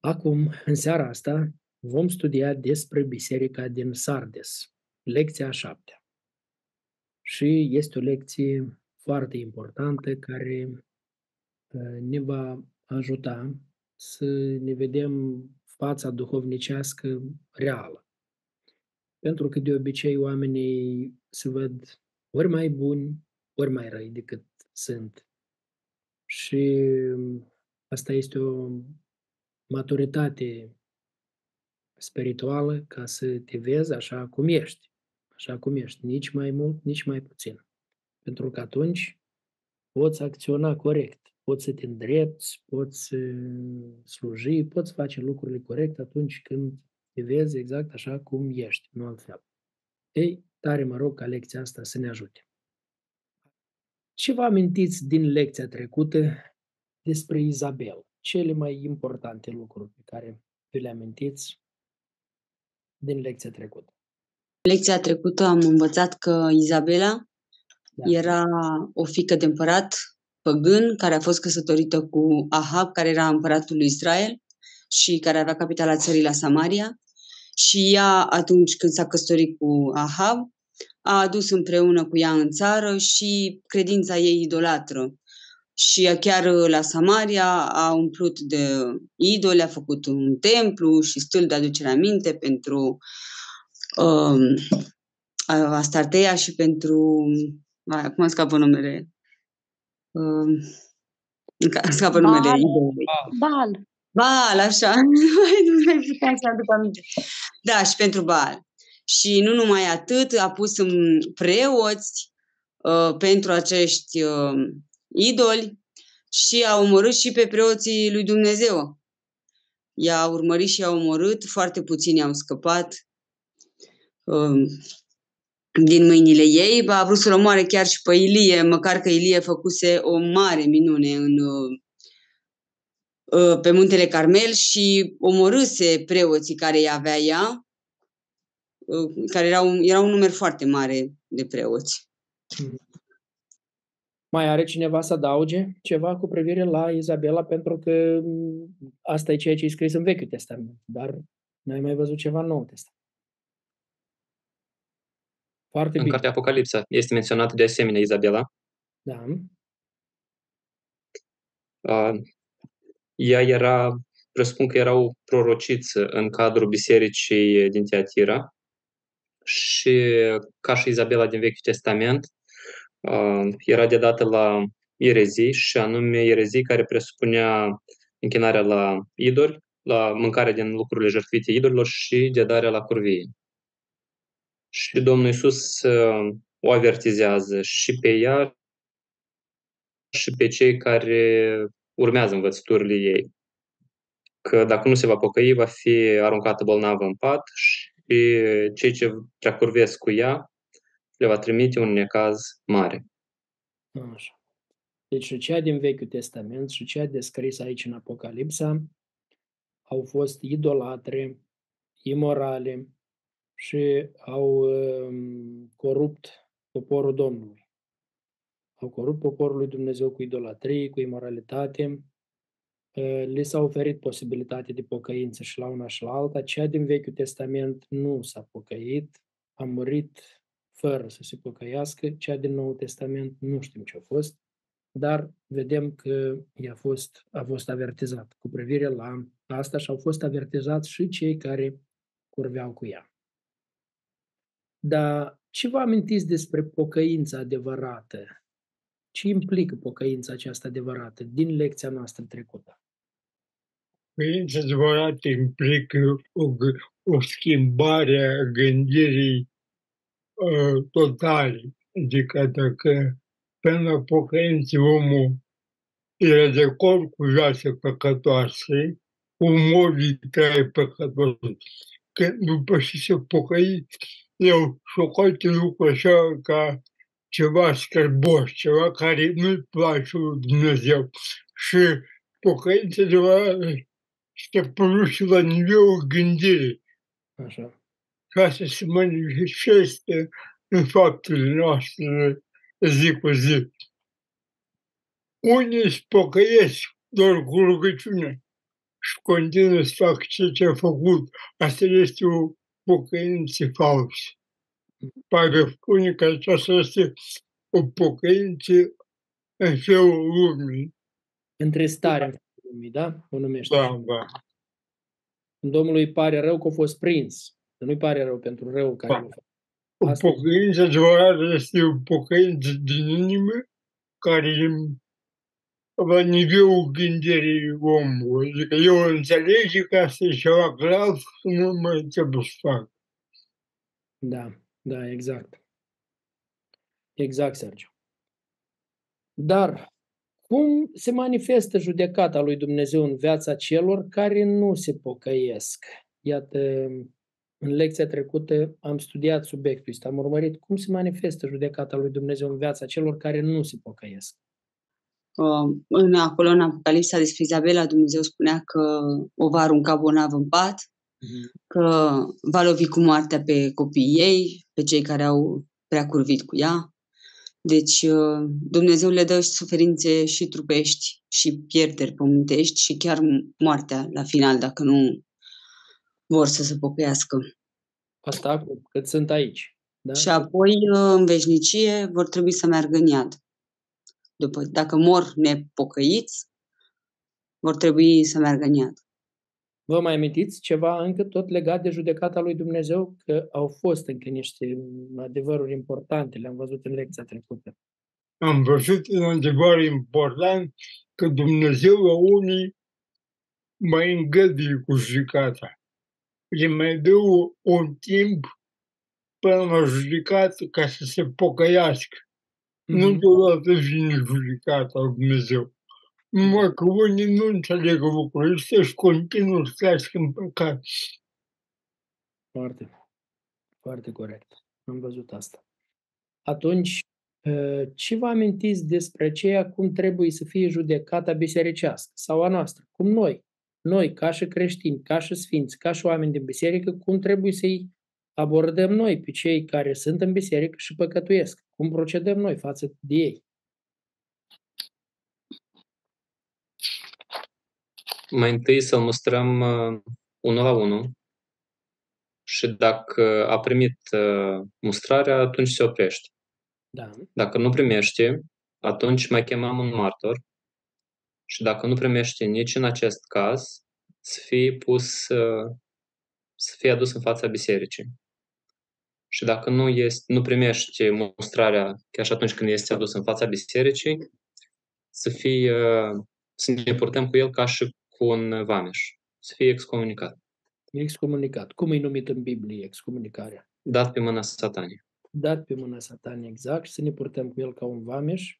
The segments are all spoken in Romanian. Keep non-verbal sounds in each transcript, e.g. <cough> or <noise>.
Acum, în seara asta, vom studia despre biserica din Sardes, lecția a șaptea. Și este o lecție foarte importantă care uh, ne va ajuta să ne vedem fața duhovnicească reală. Pentru că de obicei oamenii se văd ori mai buni, ori mai răi decât sunt. Și asta este o maturitate spirituală ca să te vezi așa cum ești. Așa cum ești, nici mai mult, nici mai puțin. Pentru că atunci poți acționa corect, poți să te îndrepți, poți sluji, poți face lucrurile corect atunci când te vezi exact așa cum ești, nu altfel. Ei, tare mă rog ca lecția asta să ne ajute. Ce vă amintiți din lecția trecută despre Izabel? Cele mai importante lucruri pe care vi le amintiți din lecția trecută? Lecția trecută am învățat că Izabela da. era o fică de împărat păgân care a fost căsătorită cu Ahab, care era împăratul lui Israel și care avea capitala țării la Samaria. Și ea, atunci când s-a căsătorit cu Ahab, a adus împreună cu ea în țară și credința ei idolatră. Și chiar la Samaria a umplut de idoli, a făcut un templu și stâl de aducere aminte pentru um, Astarteia și pentru... Acum scapă numele. Um, scapă numele idolului. Bal. Bal, așa. nu mai puteam să aduc aminte. Da, și pentru Bal. Și nu numai atât, a pus în preoți uh, pentru acești uh, idoli și a omorât și pe preoții lui Dumnezeu. I-a urmărit și i-a omorât, foarte puțini au scăpat uh, din mâinile ei. A vrut să-l omoare chiar și pe Ilie, măcar că Ilie făcuse o mare minune în, uh, uh pe muntele Carmel și omorâse preoții care îi avea ea Uh, care era un, era un număr foarte mare de preoți. Mai are cineva să adauge ceva cu privire la Izabela, pentru că mm, asta e ceea ce e scris în Vechiul Testament, dar n-ai mai văzut ceva în Noul Testament. Foarte în bine. cartea Apocalipsa este menționată de asemenea Izabela. Da. Uh, ea era, presupun că era o prorociță în cadrul bisericii din Teatira și ca și Izabela din Vechiul Testament, era de dată la erezii și anume erezii care presupunea închinarea la idoli, la mâncarea din lucrurile jertfite idolilor și de darea la curvie. Și Domnul Iisus o avertizează și pe ea și pe cei care urmează învățăturile ei. Că dacă nu se va pocăi, va fi aruncată bolnavă în pat și și cei ce treacurvesc cu ea le va trimite un necaz mare. Așa. Deci și cea din Vechiul Testament și cea descris aici în Apocalipsa au fost idolatre, imorale și au um, corupt poporul Domnului. Au corupt poporul lui Dumnezeu cu idolatrie, cu imoralitate li s-a oferit posibilitate de pocăință și la una și la alta. Cea din Vechiul Testament nu s-a pocăit, a murit fără să se pocăiască. Cea din Noul Testament nu știm ce a fost, dar vedem că ea a fost, a fost avertizat cu privire la asta și au fost avertizați și cei care curveau cu ea. Dar ce vă amintiți despre pocăința adevărată? Ce implică pocăința aceasta adevărată din lecția noastră trecută? Părinți adevărat implică o, o schimbare a gândirii uh, totale. Adică dacă până la pocăință omul era de acord cu joase păcătoase, omul îi trai păcătos. Că după ce se pocăi, eu șocote lucru așa ca ceva scârbos, ceva care nu-i place lui Dumnezeu. Și pocăința de să produce la nivelul gândirii. Așa. Ca să se manifeste în faptele noastre zi cu zi. Unii se pocăiesc doar cu rugăciune. și continuu să fac ce ce a făcut. Asta este o pocăință falsă. Pavel spune că aceasta este o pocăință în felul lumii. Întristarea lumii, da? O numește. Da, da. Domnului îi pare rău că a fost prins. Nu-i pare rău pentru rău care Da. l-a făcut. O Asta- pocăință adevărată este o pocăință din inimă care e la nivelul gândirii omului. Adică eu înțelege că asta e ceva grav și nu mai trebuie să fac. Da, da, exact. Exact, Sergiu. Dar cum se manifestă judecata lui Dumnezeu în viața celor care nu se pocăiesc? Iată, în lecția trecută am studiat subiectul ăsta, am urmărit cum se manifestă judecata lui Dumnezeu în viața celor care nu se pocăiesc. Uh, În acolo, în Apocalipsa despre Izabela, Dumnezeu spunea că o va arunca bolnav în pat, că va lovi cu moartea pe copiii ei, pe cei care au prea curvit cu ea. Deci uh, Dumnezeu le dă și suferințe și trupești și pierderi pământești și chiar moartea la final dacă nu vor să se pocăiască. Asta acum, cât sunt aici. Da? Și apoi, uh, în veșnicie, vor trebui să meargă în iad. După, dacă mor nepocăiți, vor trebui să meargă în iad. Vă mai amintiți ceva încă tot legat de judecata lui Dumnezeu? Că au fost încă niște adevăruri importante, le-am văzut în lecția trecută. Am văzut un adevăr important că Dumnezeu la unii mai îngăduie cu judecata. Le mai dă o- un timp până la judecată ca să se pocăiască. Nu Mhm. deodată vine judecata lui Dumnezeu. Numai că unii nu înțeleg lucrurile astea și continuă să trăiască în păcat. Foarte, foarte corect. Am văzut asta. Atunci, ă, ce vă amintiți despre aceea cum trebuie să fie judecata bisericească sau a noastră? Cum noi, noi ca și creștini, ca și sfinți, ca și oameni din biserică, cum trebuie să-i abordăm noi pe cei care sunt în biserică și păcătuiesc? Cum procedăm noi față de ei? Mai întâi să-l mustrăm uh, unul la unul și dacă a primit uh, mustrarea, atunci se oprește. Da. Dacă nu primește, atunci mai chemăm un martor și dacă nu primește nici în acest caz, să fie pus, uh, să fie adus în fața bisericii. Și dacă nu, este, nu primește mustrarea chiar și atunci când este adus în fața bisericii, să fie, uh, să ne purtăm cu el ca și cu un vameș, să fie excomunicat, Excomunicat. Cum e numit în Biblie excomunicarea? dat pe mâna satanii. Dat pe mâna satanii exact și să ne purtăm cu el ca un vameș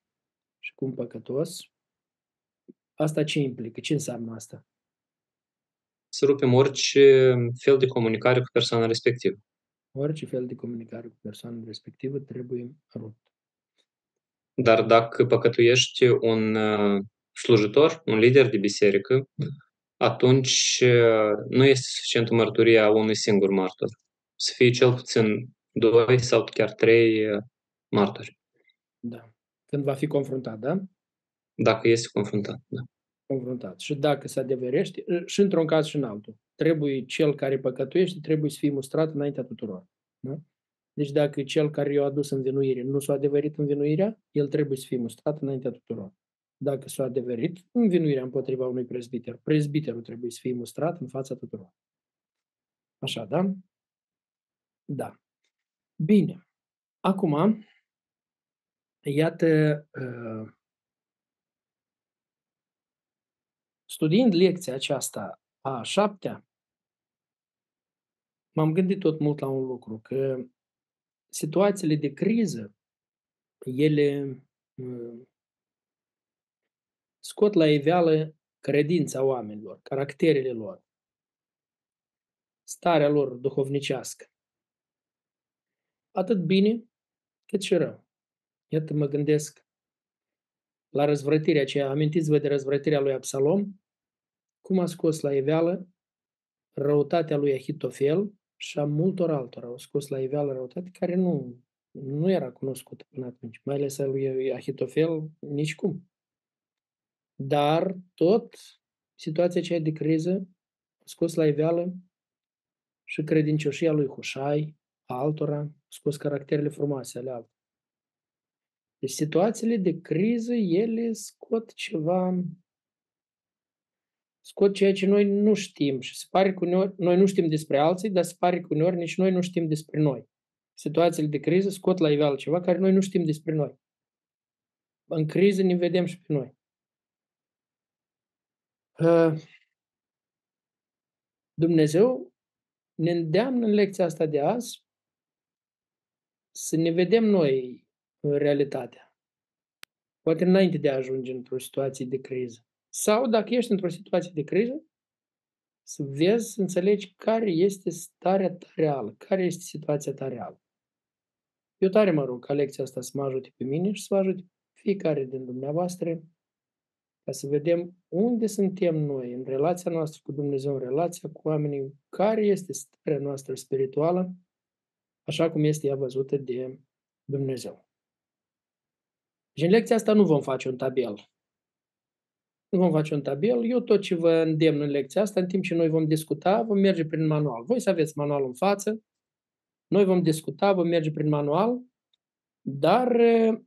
și cu un păcătos. Asta ce implică? Ce înseamnă asta? Să rupem orice fel de comunicare cu persoana respectivă. Orice fel de comunicare cu persoana respectivă trebuie rupt. Dar dacă păcătuiești un uh, slujitor, un lider de biserică, atunci uh, nu este suficientă mărturia unui singur martor. Să fie cel puțin doi sau chiar trei uh, martori, Da. Când va fi confruntat, da? Dacă este confruntat. Da. Confruntat. Și dacă se adeverește, și într-un caz și în altul, trebuie cel care păcătuiește, trebuie să fie mustrat înaintea tuturor. Da? Deci dacă cel care i-a adus învinuire nu s-a adeverit învinuirea, el trebuie să fie mustrat înaintea tuturor. Dacă s-a adeverit învinuirea împotriva unui prezbiter, prezbiterul trebuie să fie mustrat în fața tuturor. Așa, da? Da. Bine. Acum, iată, uh, studiind lecția aceasta a șaptea, m-am gândit tot mult la un lucru, că situațiile de criză, ele uh, scot la iveală credința oamenilor, caracterele lor, starea lor duhovnicească. Atât bine cât și rău. Iată mă gândesc la răzvrătirea aceea. Amintiți-vă de răzvrătirea lui Absalom? Cum a scos la iveală răutatea lui Ahitofel și a multor altora. Au scos la iveală răutate care nu, nu era cunoscută până atunci. Mai ales a lui Ahitofel nici cum. Dar tot situația aceea de criză, scos la iveală și credincioșia lui Hușai, a altora, scos caracterele frumoase ale altora. Deci situațiile de criză, ele scot ceva, scot ceea ce noi nu știm și se pare că uneori, noi nu știm despre alții, dar se pare că uneori nici noi nu știm despre noi. Situațiile de criză scot la iveală ceva care noi nu știm despre noi. În criză ne vedem și pe noi. Uh, Dumnezeu ne îndeamnă în lecția asta de azi să ne vedem noi în realitatea. Poate înainte de a ajunge într-o situație de criză. Sau dacă ești într-o situație de criză, să vezi, să înțelegi care este starea ta reală, care este situația ta reală. Eu tare mă rog ca lecția asta să mă ajute pe mine și să vă ajute fiecare din dumneavoastră ca să vedem unde suntem noi în relația noastră cu Dumnezeu, în relația cu oamenii, care este starea noastră spirituală, așa cum este ea văzută de Dumnezeu. Și în lecția asta nu vom face un tabel. Nu vom face un tabel. Eu tot ce vă îndemn în lecția asta, în timp ce noi vom discuta, vom merge prin manual. Voi să aveți manualul în față, noi vom discuta, vom merge prin manual, dar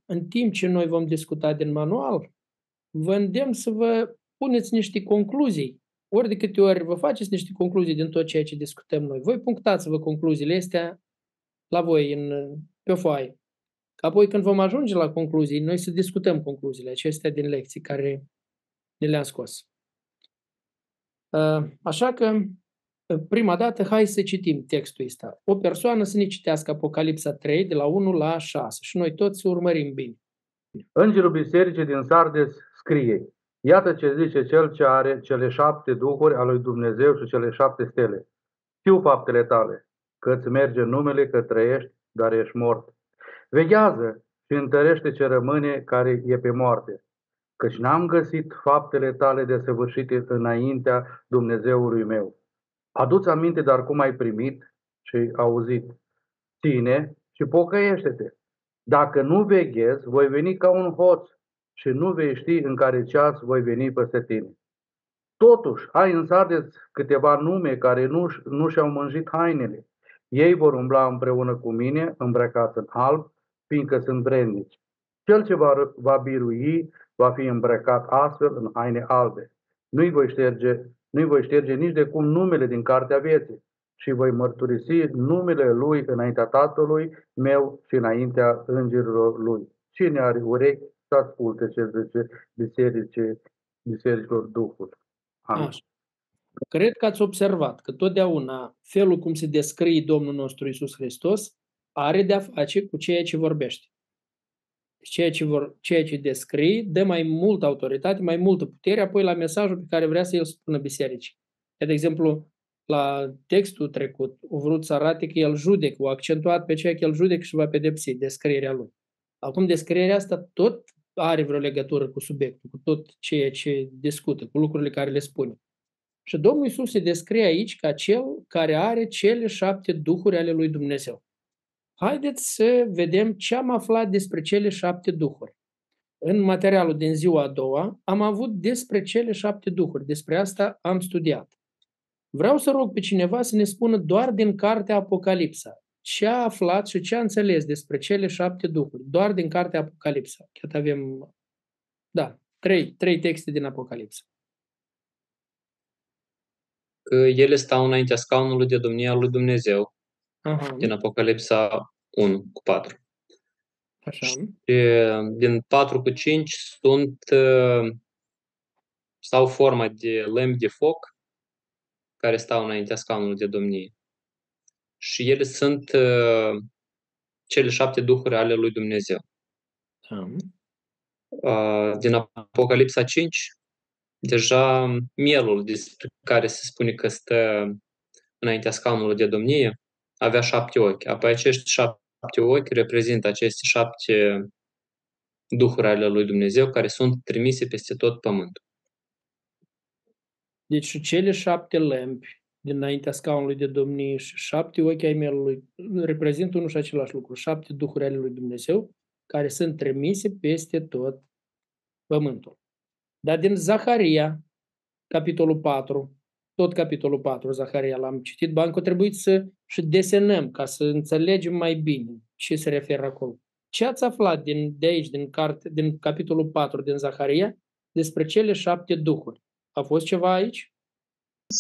în timp ce noi vom discuta din manual, vă îndemn să vă puneți niște concluzii. Ori de câte ori vă faceți niște concluzii din tot ceea ce discutăm noi. Voi punctați-vă concluziile astea la voi în, pe o foaie. Apoi când vom ajunge la concluzii, noi să discutăm concluziile acestea din lecții care ne le-am scos. Așa că, prima dată, hai să citim textul ăsta. O persoană să ne citească Apocalipsa 3, de la 1 la 6 și noi toți să urmărim bine. Îngerul bisericii din Sardes scrie, Iată ce zice cel ce are cele șapte duhuri al lui Dumnezeu și cele șapte stele. Știu faptele tale, că îți merge numele că trăiești, dar ești mort. Veghează și întărește ce rămâne care e pe moarte, căci n-am găsit faptele tale de săvârșite înaintea Dumnezeului meu. Aduți aminte dar cum ai primit și auzit. Ține și pocăiește-te. Dacă nu veghezi, voi veni ca un hoț și nu vei ști în care ceas voi veni peste tine. Totuși, ai în Sardes câteva nume care nu, nu și-au mânjit hainele. Ei vor umbla împreună cu mine, îmbrăcați în alb, fiindcă sunt vrednici. Cel ce va, va birui va fi îmbrăcat astfel în haine albe. Nu-i voi șterge, nu-i voi șterge nici de cum numele din cartea vieții și voi mărturisi numele lui înaintea Tatălui meu și înaintea îngerilor lui. Cine are urechi să asculte ce zice biserice, bisericilor Duhul. Amin. Așa. Cred că ați observat că totdeauna felul cum se descrie Domnul nostru Isus Hristos are de-a face cu ceea ce vorbește. Ceea ce, vor, ceea ce descrie dă mai multă autoritate, mai multă putere apoi la mesajul pe care vrea să el spună bisericii. De exemplu, la textul trecut, o vrut să arate că el judecă, o accentuat pe ceea că el judecă și va pedepsi descrierea lui. Acum, descrierea asta tot are vreo legătură cu subiectul, cu tot ceea ce discută, cu lucrurile care le spune. Și Domnul Isus se descrie aici ca cel care are cele șapte duhuri ale lui Dumnezeu. Haideți să vedem ce am aflat despre cele șapte duhuri. În materialul din ziua a doua am avut despre cele șapte duhuri. Despre asta am studiat. Vreau să rog pe cineva să ne spună doar din cartea Apocalipsa ce a aflat și ce a înțeles despre cele șapte duhuri, doar din cartea Apocalipsa. Chiar avem, da, trei, trei texte din Apocalipsa. Că ele stau înaintea scaunului de domnie al lui Dumnezeu, Aha. din Apocalipsa 1 cu 4. Așa. Și din 4 cu 5 sunt sau forma de lemn de foc care stau înaintea scaunului de domnie și ele sunt uh, cele șapte duhuri ale lui Dumnezeu. Uh, din Apocalipsa 5, deja mielul despre care se spune că stă înaintea scaunului de domnie, avea șapte ochi. Apoi acești șapte ochi reprezintă aceste șapte duhuri ale lui Dumnezeu care sunt trimise peste tot pământul. Deci cele șapte lempi dinaintea scaunului de domnie și șapte ochi ai mielului reprezintă unul și același lucru, șapte duhuri ale lui Dumnezeu care sunt trimise peste tot pământul. Dar din Zaharia capitolul 4, tot capitolul 4, Zaharia l-am citit, bancă trebuie să și desenăm ca să înțelegem mai bine ce se referă acolo. Ce ați aflat din, de aici, din, carte, din capitolul 4 din Zaharia, despre cele șapte duhuri? A fost ceva aici?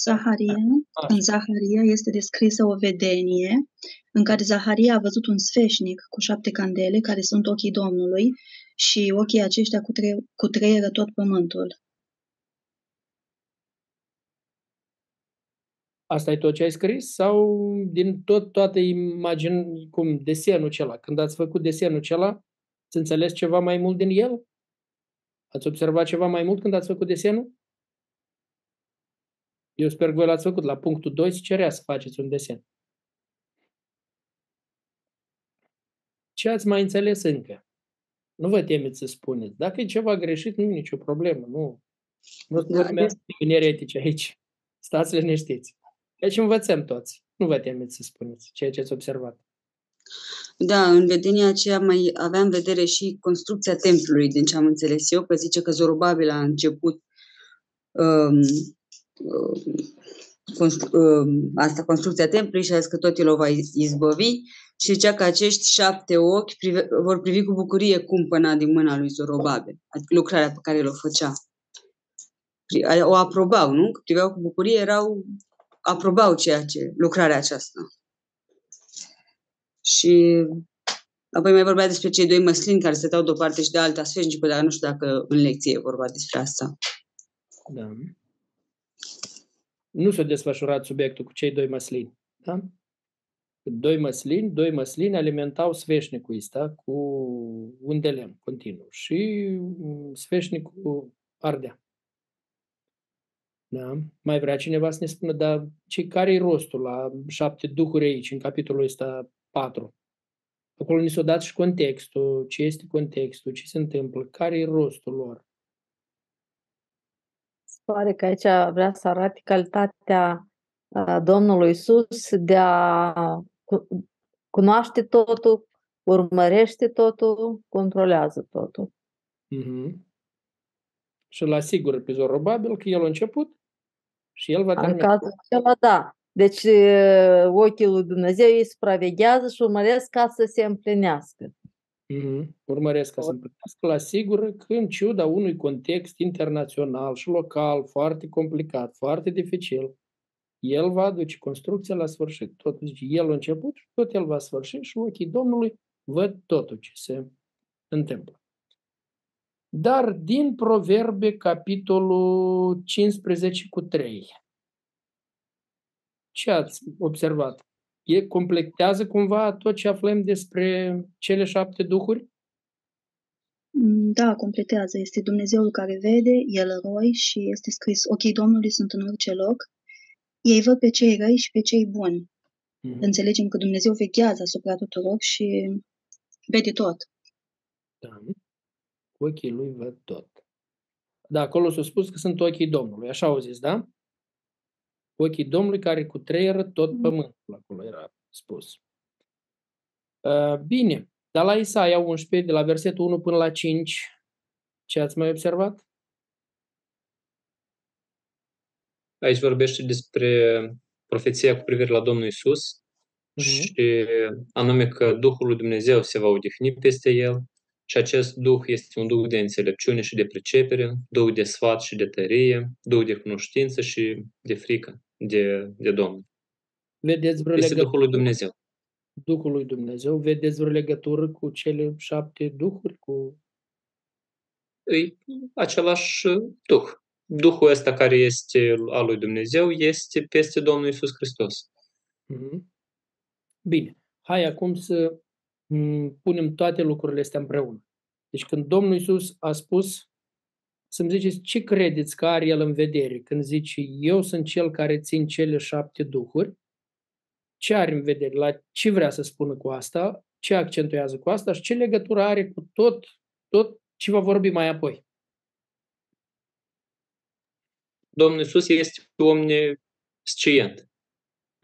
Zaharia, în Zaharia este descrisă o vedenie în care Zaharia a văzut un sfeșnic cu șapte candele, care sunt ochii Domnului, și ochii aceștia cu, tre- cu treieră tot pământul. Asta e tot ce ai scris? Sau din tot, toată imagine, cum, desenul acela? Când ați făcut desenul acela, ați înțeles ceva mai mult din el? Ați observat ceva mai mult când ați făcut desenul? Eu sper că voi l-ați făcut. La punctul 2 se cerea să faceți un desen. Ce ați mai înțeles încă? Nu vă temeți să spuneți. Dacă e ceva greșit, nu e nicio problemă. Nu, nu da, sunt eretice aici. Stați liniștiți. Deci învățăm toți. Nu vă temeți să spuneți ceea ce ați observat. Da, în vedenia aceea mai avea în vedere și construcția templului, din ce am înțeles eu, că zice că Zorobabil a început um, um, constru- um, asta, construcția templului și a zis că tot el o va izbăvi și zicea că acești șapte ochi prive, vor privi cu bucurie cumpăna din mâna lui Zorobabil, adică lucrarea pe care el o făcea. O aprobau, nu? Că priveau cu bucurie, erau aprobau ceea ce, lucrarea aceasta. Și apoi mai vorbea despre cei doi măslini care stăteau de o parte și de alta sfeșnică, dar nu știu dacă în lecție e vorba despre asta. Da. Nu s-a desfășurat subiectul cu cei doi măslini. Da? Doi măslini, doi măslini alimentau sfeșnicul ăsta cu un de lemn continuu și sfeșnicul ardea. Da? Mai vrea cineva să ne spună, dar ce, care e rostul la șapte duhuri aici, în capitolul ăsta 4? Acolo ni s-a dat și contextul, ce este contextul, ce se întâmplă, care e rostul lor. Se pare că aici vrea să arate calitatea Domnului Isus de a cunoaște totul, urmărește totul, controlează totul. Mm-hmm. Și îl asigură pe Zorobabil că el a început și el va termina. În cazul acela, da. Deci ochii lui Dumnezeu îi supraveghează și urmăresc ca să se împlinească. Mm-hmm. Urmăresc ca să se împlinească. La sigur că în ciuda unui context internațional și local foarte complicat, foarte dificil, el va aduce construcția la sfârșit. Tot, zice, el a început și tot el va sfârși și ochii Domnului văd totul ce se întâmplă. Dar din Proverbe, capitolul 15 cu 3, ce ați observat? E completează cumva tot ce aflăm despre cele șapte duhuri? Mm, da, completează. Este Dumnezeul care vede, El roi și este scris, ochii Domnului sunt în orice loc. Ei văd pe cei răi și pe cei buni. Mm-hmm. Înțelegem că Dumnezeu veghează asupra tuturor și vede tot. Da ochii lui văd tot. Da, acolo s-a spus că sunt ochii Domnului, așa au zis, da? Ochii Domnului care cu treieră tot mm. pământul, acolo era spus. Uh, bine, dar la Isaia 11, de la versetul 1 până la 5, ce ați mai observat? Aici vorbește despre profeția cu privire la Domnul Isus uh-huh. și anume că Duhul lui Dumnezeu se va odihni peste el și acest duh este un duh de înțelepciune și de pricepere, duh de sfat și de tărie, duh de cunoștință și de frică de, de Domnul. Vedeți vreo este legătură? Duhul lui Dumnezeu. Duhul lui Dumnezeu. Vedeți vreo legătură cu cele șapte duhuri? Cu... E același duh. Duhul ăsta care este al lui Dumnezeu este peste Domnul Isus Hristos. Mm-hmm. Bine. Hai acum să punem toate lucrurile astea împreună. Deci când Domnul Iisus a spus să-mi ziceți ce credeți că are El în vedere când zice eu sunt cel care țin cele șapte duhuri, ce are în vedere, la ce vrea să spună cu asta, ce accentuează cu asta și ce legătură are cu tot, tot ce va vorbi mai apoi. Domnul Iisus este omniscient.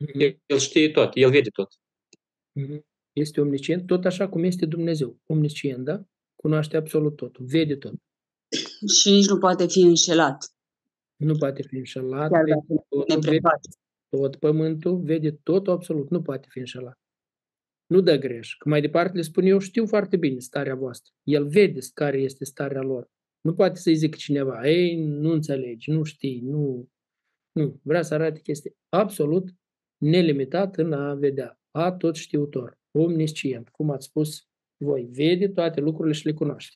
Mm-hmm. El știe tot, El vede tot. Mm-hmm este omniscient, tot așa cum este Dumnezeu. Omniscient, da? Cunoaște absolut totul, vede tot. Și nici nu poate fi înșelat. Nu poate fi înșelat. Chiar vede totul, vede tot pământul, vede totul absolut. Nu poate fi înșelat. Nu dă greș. Că mai departe le spune, eu știu foarte bine starea voastră. El vede care este starea lor. Nu poate să-i zic cineva, ei, nu înțelegi, nu știi, nu... Nu, vrea să arate că este absolut nelimitat în a vedea, a tot știutor, omniscient, cum ați spus voi, vede toate lucrurile și le cunoaște.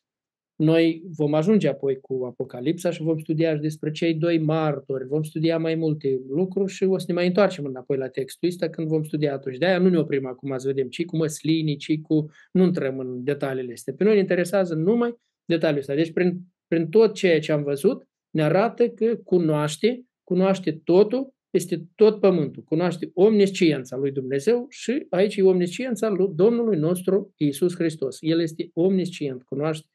Noi vom ajunge apoi cu Apocalipsa și vom studia și despre cei doi martori, vom studia mai multe lucruri și o să ne mai întoarcem înapoi la textul ăsta când vom studia atunci. De-aia nu ne oprim acum să vedem ci cu măslinii, ci cu... Nu intrăm în detaliile astea. Pe noi ne interesează numai detaliul ăsta. Deci prin, prin tot ceea ce am văzut ne arată că cunoaște, cunoaște totul, este tot pământul, cunoaște omnisciența lui Dumnezeu și aici e omnisciența lui Domnului nostru Iisus Hristos. El este omniscient, cunoaște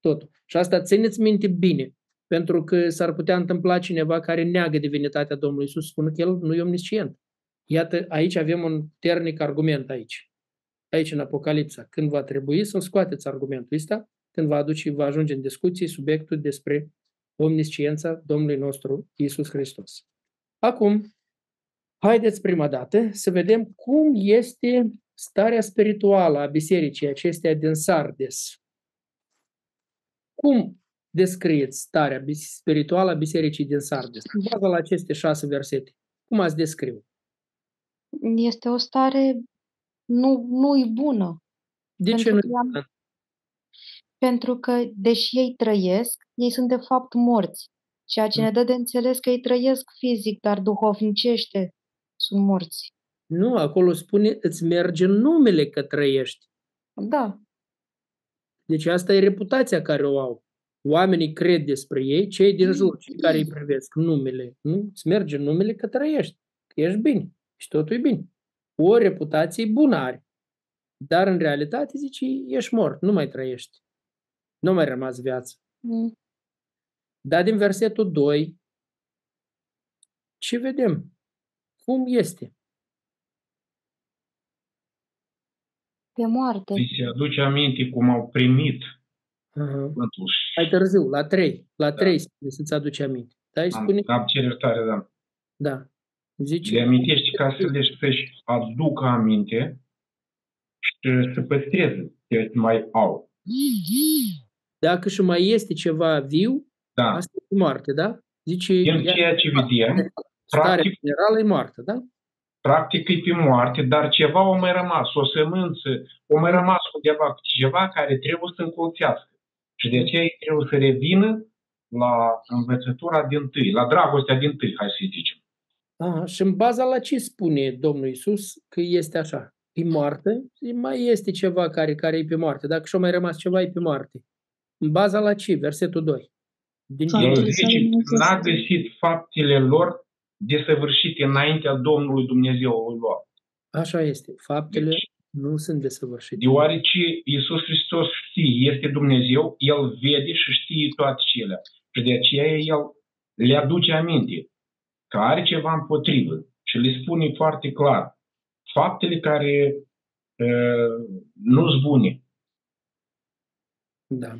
totul. Și asta țineți minte bine, pentru că s-ar putea întâmpla cineva care neagă divinitatea Domnului Isus, spune că El nu e omniscient. Iată, aici avem un ternic argument aici. Aici în Apocalipsa, când va trebui să-l scoateți argumentul ăsta, când va, aduce, va ajunge în discuție subiectul despre omnisciența Domnului nostru Isus Hristos. Acum, haideți prima dată să vedem cum este starea spirituală a bisericii acesteia din Sardes. Cum descrieți starea spirituală a bisericii din Sardes? În baza la aceste șase versete, cum ați descriu? Este o stare nu, nu bună. De ce nu e Pentru că, deși ei trăiesc, ei sunt de fapt morți. Ceea ce ne dă de înțeles că ei trăiesc fizic, dar duhovnicește sunt morți. Nu, acolo spune, îți merge numele că trăiești. Da. Deci asta e reputația care o au. Oamenii cred despre ei, cei din jur, cei care îi privesc numele. Nu? Îți merge numele că trăiești, că ești bine și totul e bine. O reputație bună are. Dar în realitate zice, ești mort, nu mai trăiești. Nu mai rămas viață. Mm. Dar din versetul 2, ce vedem? Cum este? Pe moarte. Mi se aduce aminte cum au primit uh-huh. Mai târziu, la 3. La da. 3 spune să-ți aduce aminte. Da, îi spune... Am, am cer iertare, da. Da. Zice... Le amintești ca să le să-și aducă aminte și să păstreze ce mai au. Dacă și mai este ceva viu, da. asta e moarte, da? Zice... În ceea ce vedem, practic, generală e moarte, da? practic e pe moarte, dar ceva o mai rămas, o sămânță, o mai rămas undeva ceva care trebuie să încolțească. Și de aceea trebuie să revină la învățătura din tâi, la dragostea din tâi, hai să zicem. Aha, și în baza la ce spune Domnul Isus că este așa? E moarte? Mai este ceva care, care e pe moarte. Dacă și-a mai rămas ceva, e pe moarte. În baza la ce? Versetul 2. Din El zice, n-a găsit faptele lor desăvârșite înaintea Domnului Dumnezeului lor. Așa este. Faptele deci, nu sunt desăvârșite. Deoarece Iisus Hristos știe, este Dumnezeu, El vede și știe toate cele. Și de aceea El le aduce aminte că are ceva împotrivă și le spune foarte clar faptele care uh, nu sunt bune. Da.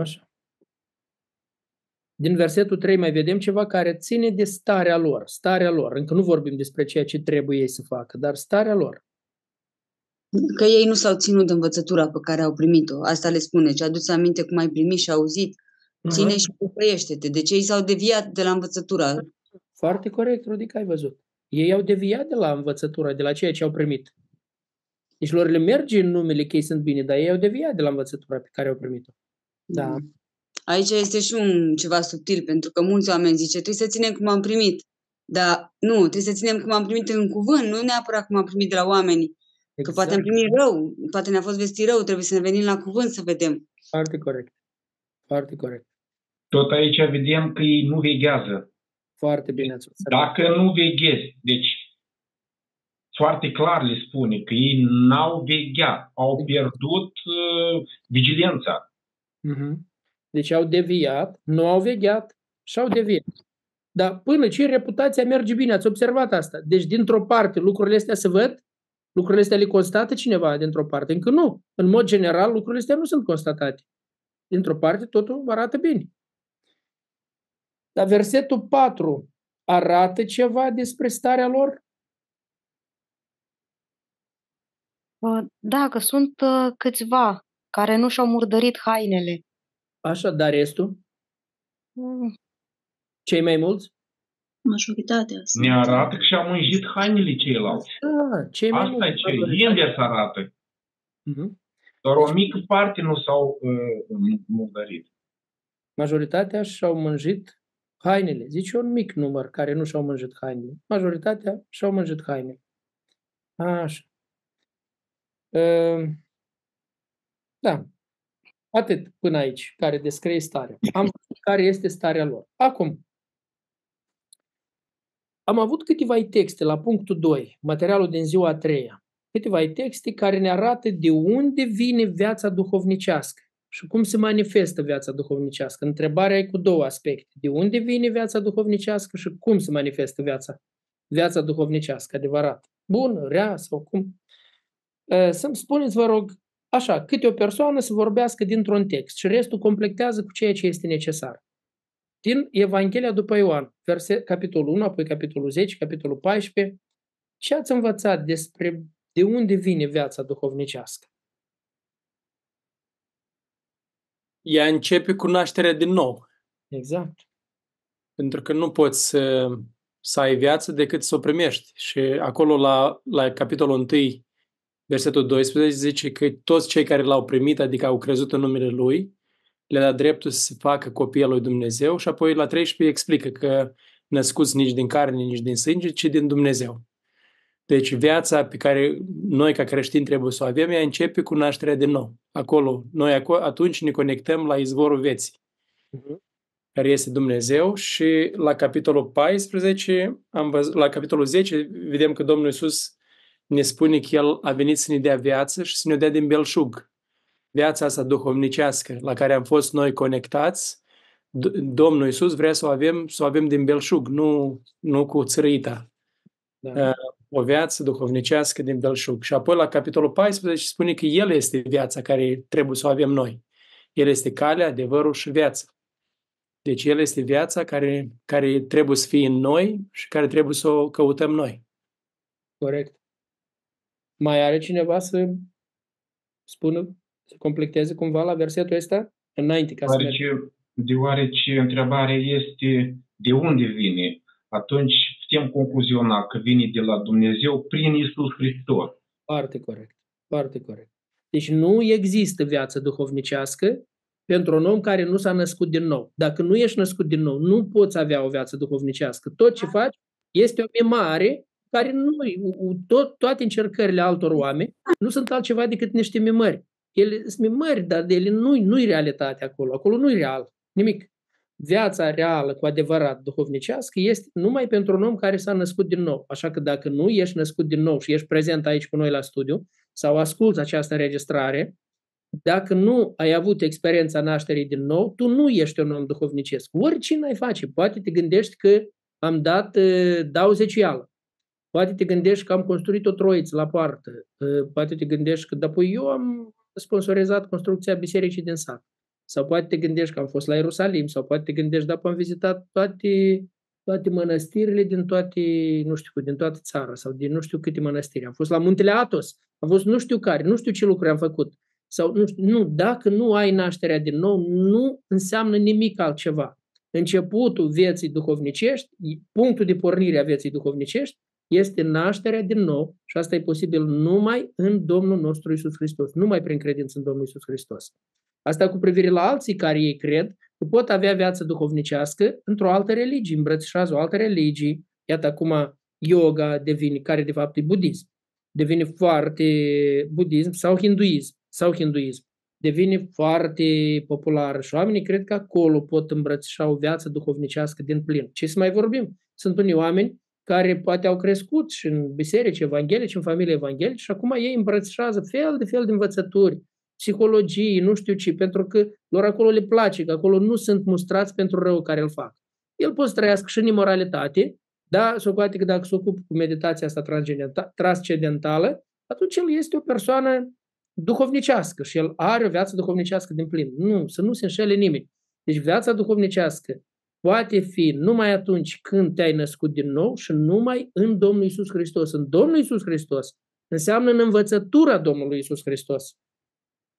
Așa. Din versetul 3 mai vedem ceva care ține de starea lor, starea lor. Încă nu vorbim despre ceea ce trebuie ei să facă, dar starea lor. Că ei nu s-au ținut de învățătura pe care au primit-o. Asta le spune. Ce aduți aminte cum ai primit și auzit, ține uh-huh. și păiește-te. Deci ei s-au deviat de la învățătura. Foarte corect, Rodic, ai văzut. Ei au deviat de la învățătura, de la ceea ce au primit. Deci lor le merge în numele că ei sunt bine, dar ei au deviat de la învățătura pe care au primit-o. Da. Mm. Aici este și un ceva subtil, pentru că mulți oameni zice, trebuie să ținem cum am primit. Dar nu, trebuie să ținem cum am primit în cuvânt, nu neapărat cum am primit de la oameni. Exact. Că poate am exact. primit rău, poate ne-a fost vestit rău, trebuie să ne venim la cuvânt să vedem. Foarte corect. Foarte corect. Tot aici vedem că ei nu veghează. Foarte bine ați observat. Dacă nu veghezi, deci foarte clar le spune că ei n-au vegheat, au pierdut uh, vigilența. Uh-huh. Deci au deviat, nu au vegheat și au deviat. Dar până ce reputația merge bine, ați observat asta. Deci, dintr-o parte, lucrurile astea se văd, lucrurile astea le constată cineva dintr-o parte. Încă nu. În mod general, lucrurile astea nu sunt constatate. Dintr-o parte, totul arată bine. Dar versetul 4 arată ceva despre starea lor? Da, că sunt uh, câțiva care nu și-au murdărit hainele. Așa, dar restul? Mm. Cei mai mulți? Majoritatea. sunt- Ne arată că și-au mânjit hainele ceilalți. Da, cei mai Asta e mulți. ce majoritatea. invers arată. Mhm. Doar o mică parte nu s-au uh, murdărit. Majoritatea și-au mânjit hainele. Zice un mic număr care nu și-au mânjit hainele. Majoritatea și-au mânjit hainele. Așa. Ehm, Da. Atât până aici, care descrie starea. Am văzut care este starea lor. Acum, am avut câteva texte la punctul 2, materialul din ziua a treia. Câteva texte care ne arată de unde vine viața duhovnicească și cum se manifestă viața duhovnicească. Întrebarea e cu două aspecte. De unde vine viața duhovnicească și cum se manifestă viața, viața duhovnicească, adevărat. Bună, rea sau cum? Eh, Să-mi spuneți, vă rog, așa, câte o persoană să vorbească dintr-un text și restul completează cu ceea ce este necesar. Din Evanghelia după Ioan, verse, capitolul 1, apoi capitolul 10, capitolul 14, ce ați învățat despre de unde vine viața duhovnicească? Ea începe cu nașterea din nou. Exact. Pentru că nu poți să, să ai viață decât să o primești. Și acolo la, la capitolul 1, versetul 12, zice că toți cei care l-au primit, adică au crezut în numele Lui, le-a dat dreptul să se facă copii al lui Dumnezeu și apoi la 13 explică că născuți nici din carne, nici din sânge, ci din Dumnezeu. Deci viața pe care noi ca creștini trebuie să o avem, ea începe cu nașterea din nou. Acolo, noi aco- atunci ne conectăm la izvorul vieții, Mhm. care este Dumnezeu și la capitolul 14, am văzut, la capitolul 10, vedem că Domnul Iisus ne spune că El a venit să ne dea viață și să ne dea din belșug. Viața asta duhovnicească la care am fost noi conectați, D- Domnul Iisus vrea să o avem, să o avem din belșug, nu, nu cu țărâita Da. o viață duhovnicească din belșug. Și apoi la capitolul 14 spune că El este viața care trebuie să o avem noi. El este calea, adevărul și viața. Deci El este viața care, care trebuie să fie în noi și care trebuie să o căutăm noi. Corect. Mai are cineva să spună, să completeze cumva la versetul ăsta? Înainte ca să mergem. Deoarece, deoarece întrebarea este de unde vine, atunci putem concluziona că vine de la Dumnezeu prin Isus Hristos. Foarte corect. Foarte corect. Deci nu există viață duhovnicească pentru un om care nu s-a născut din nou. Dacă nu ești născut din nou, nu poți avea o viață duhovnicească. Tot ce faci este o mimare care nu, tot, toate încercările altor oameni nu sunt altceva decât niște mimări. Ele sunt mimări, dar de ele nu, nu-i realitatea acolo. Acolo nu-i real. Nimic. Viața reală, cu adevărat duhovnicească, este numai pentru un om care s-a născut din nou. Așa că dacă nu ești născut din nou și ești prezent aici cu noi la studiu sau asculți această înregistrare, dacă nu ai avut experiența nașterii din nou, tu nu ești un om duhovnicesc. Oricine ai face, poate te gândești că am dat, uh, dau zecială. Poate te gândești că am construit o troiță la poartă. Uh, Poate te gândești că, da, păi eu am sponsorizat construcția bisericii din sat. Sau poate te gândești că am fost la Ierusalim, sau poate te gândești, da, am vizitat toate, toate mănăstirile din toate, nu știu, din toată țara, sau din nu știu câte mănăstiri. Am fost la Muntele Atos, am fost nu știu care, nu știu ce lucruri am făcut. Sau nu, știu, nu, dacă nu ai nașterea din nou, nu înseamnă nimic altceva. Începutul vieții duhovnicești, punctul de pornire a vieții duhovnicești, este nașterea din nou și asta e posibil numai în Domnul nostru Isus Hristos, numai prin credință în Domnul Isus Hristos. Asta cu privire la alții care ei cred că pot avea viață duhovnicească într-o altă religie, îmbrățișează o altă religie. Iată acum yoga devine, care de fapt e budism, devine foarte budism sau hinduism, sau hinduism, devine foarte popular și oamenii cred că acolo pot îmbrățișa o viață duhovnicească din plin. Ce să mai vorbim? Sunt unii oameni care poate au crescut și în biserici evanghelici, în familie evanghelici și acum ei îmbrățișează fel de fel de învățături, psihologii, nu știu ce, pentru că lor acolo le place, că acolo nu sunt mustrați pentru rău care îl fac. El poate să trăiască și în imoralitate, da, s-o poate că dacă se ocupă cu meditația asta transcendentală, atunci el este o persoană duhovnicească și el are o viață duhovnicească din plin. Nu, să nu se înșele nimeni. Deci viața duhovnicească poate fi numai atunci când te-ai născut din nou și numai în Domnul Isus Hristos. În Domnul Isus Hristos înseamnă în învățătura Domnului Isus Hristos.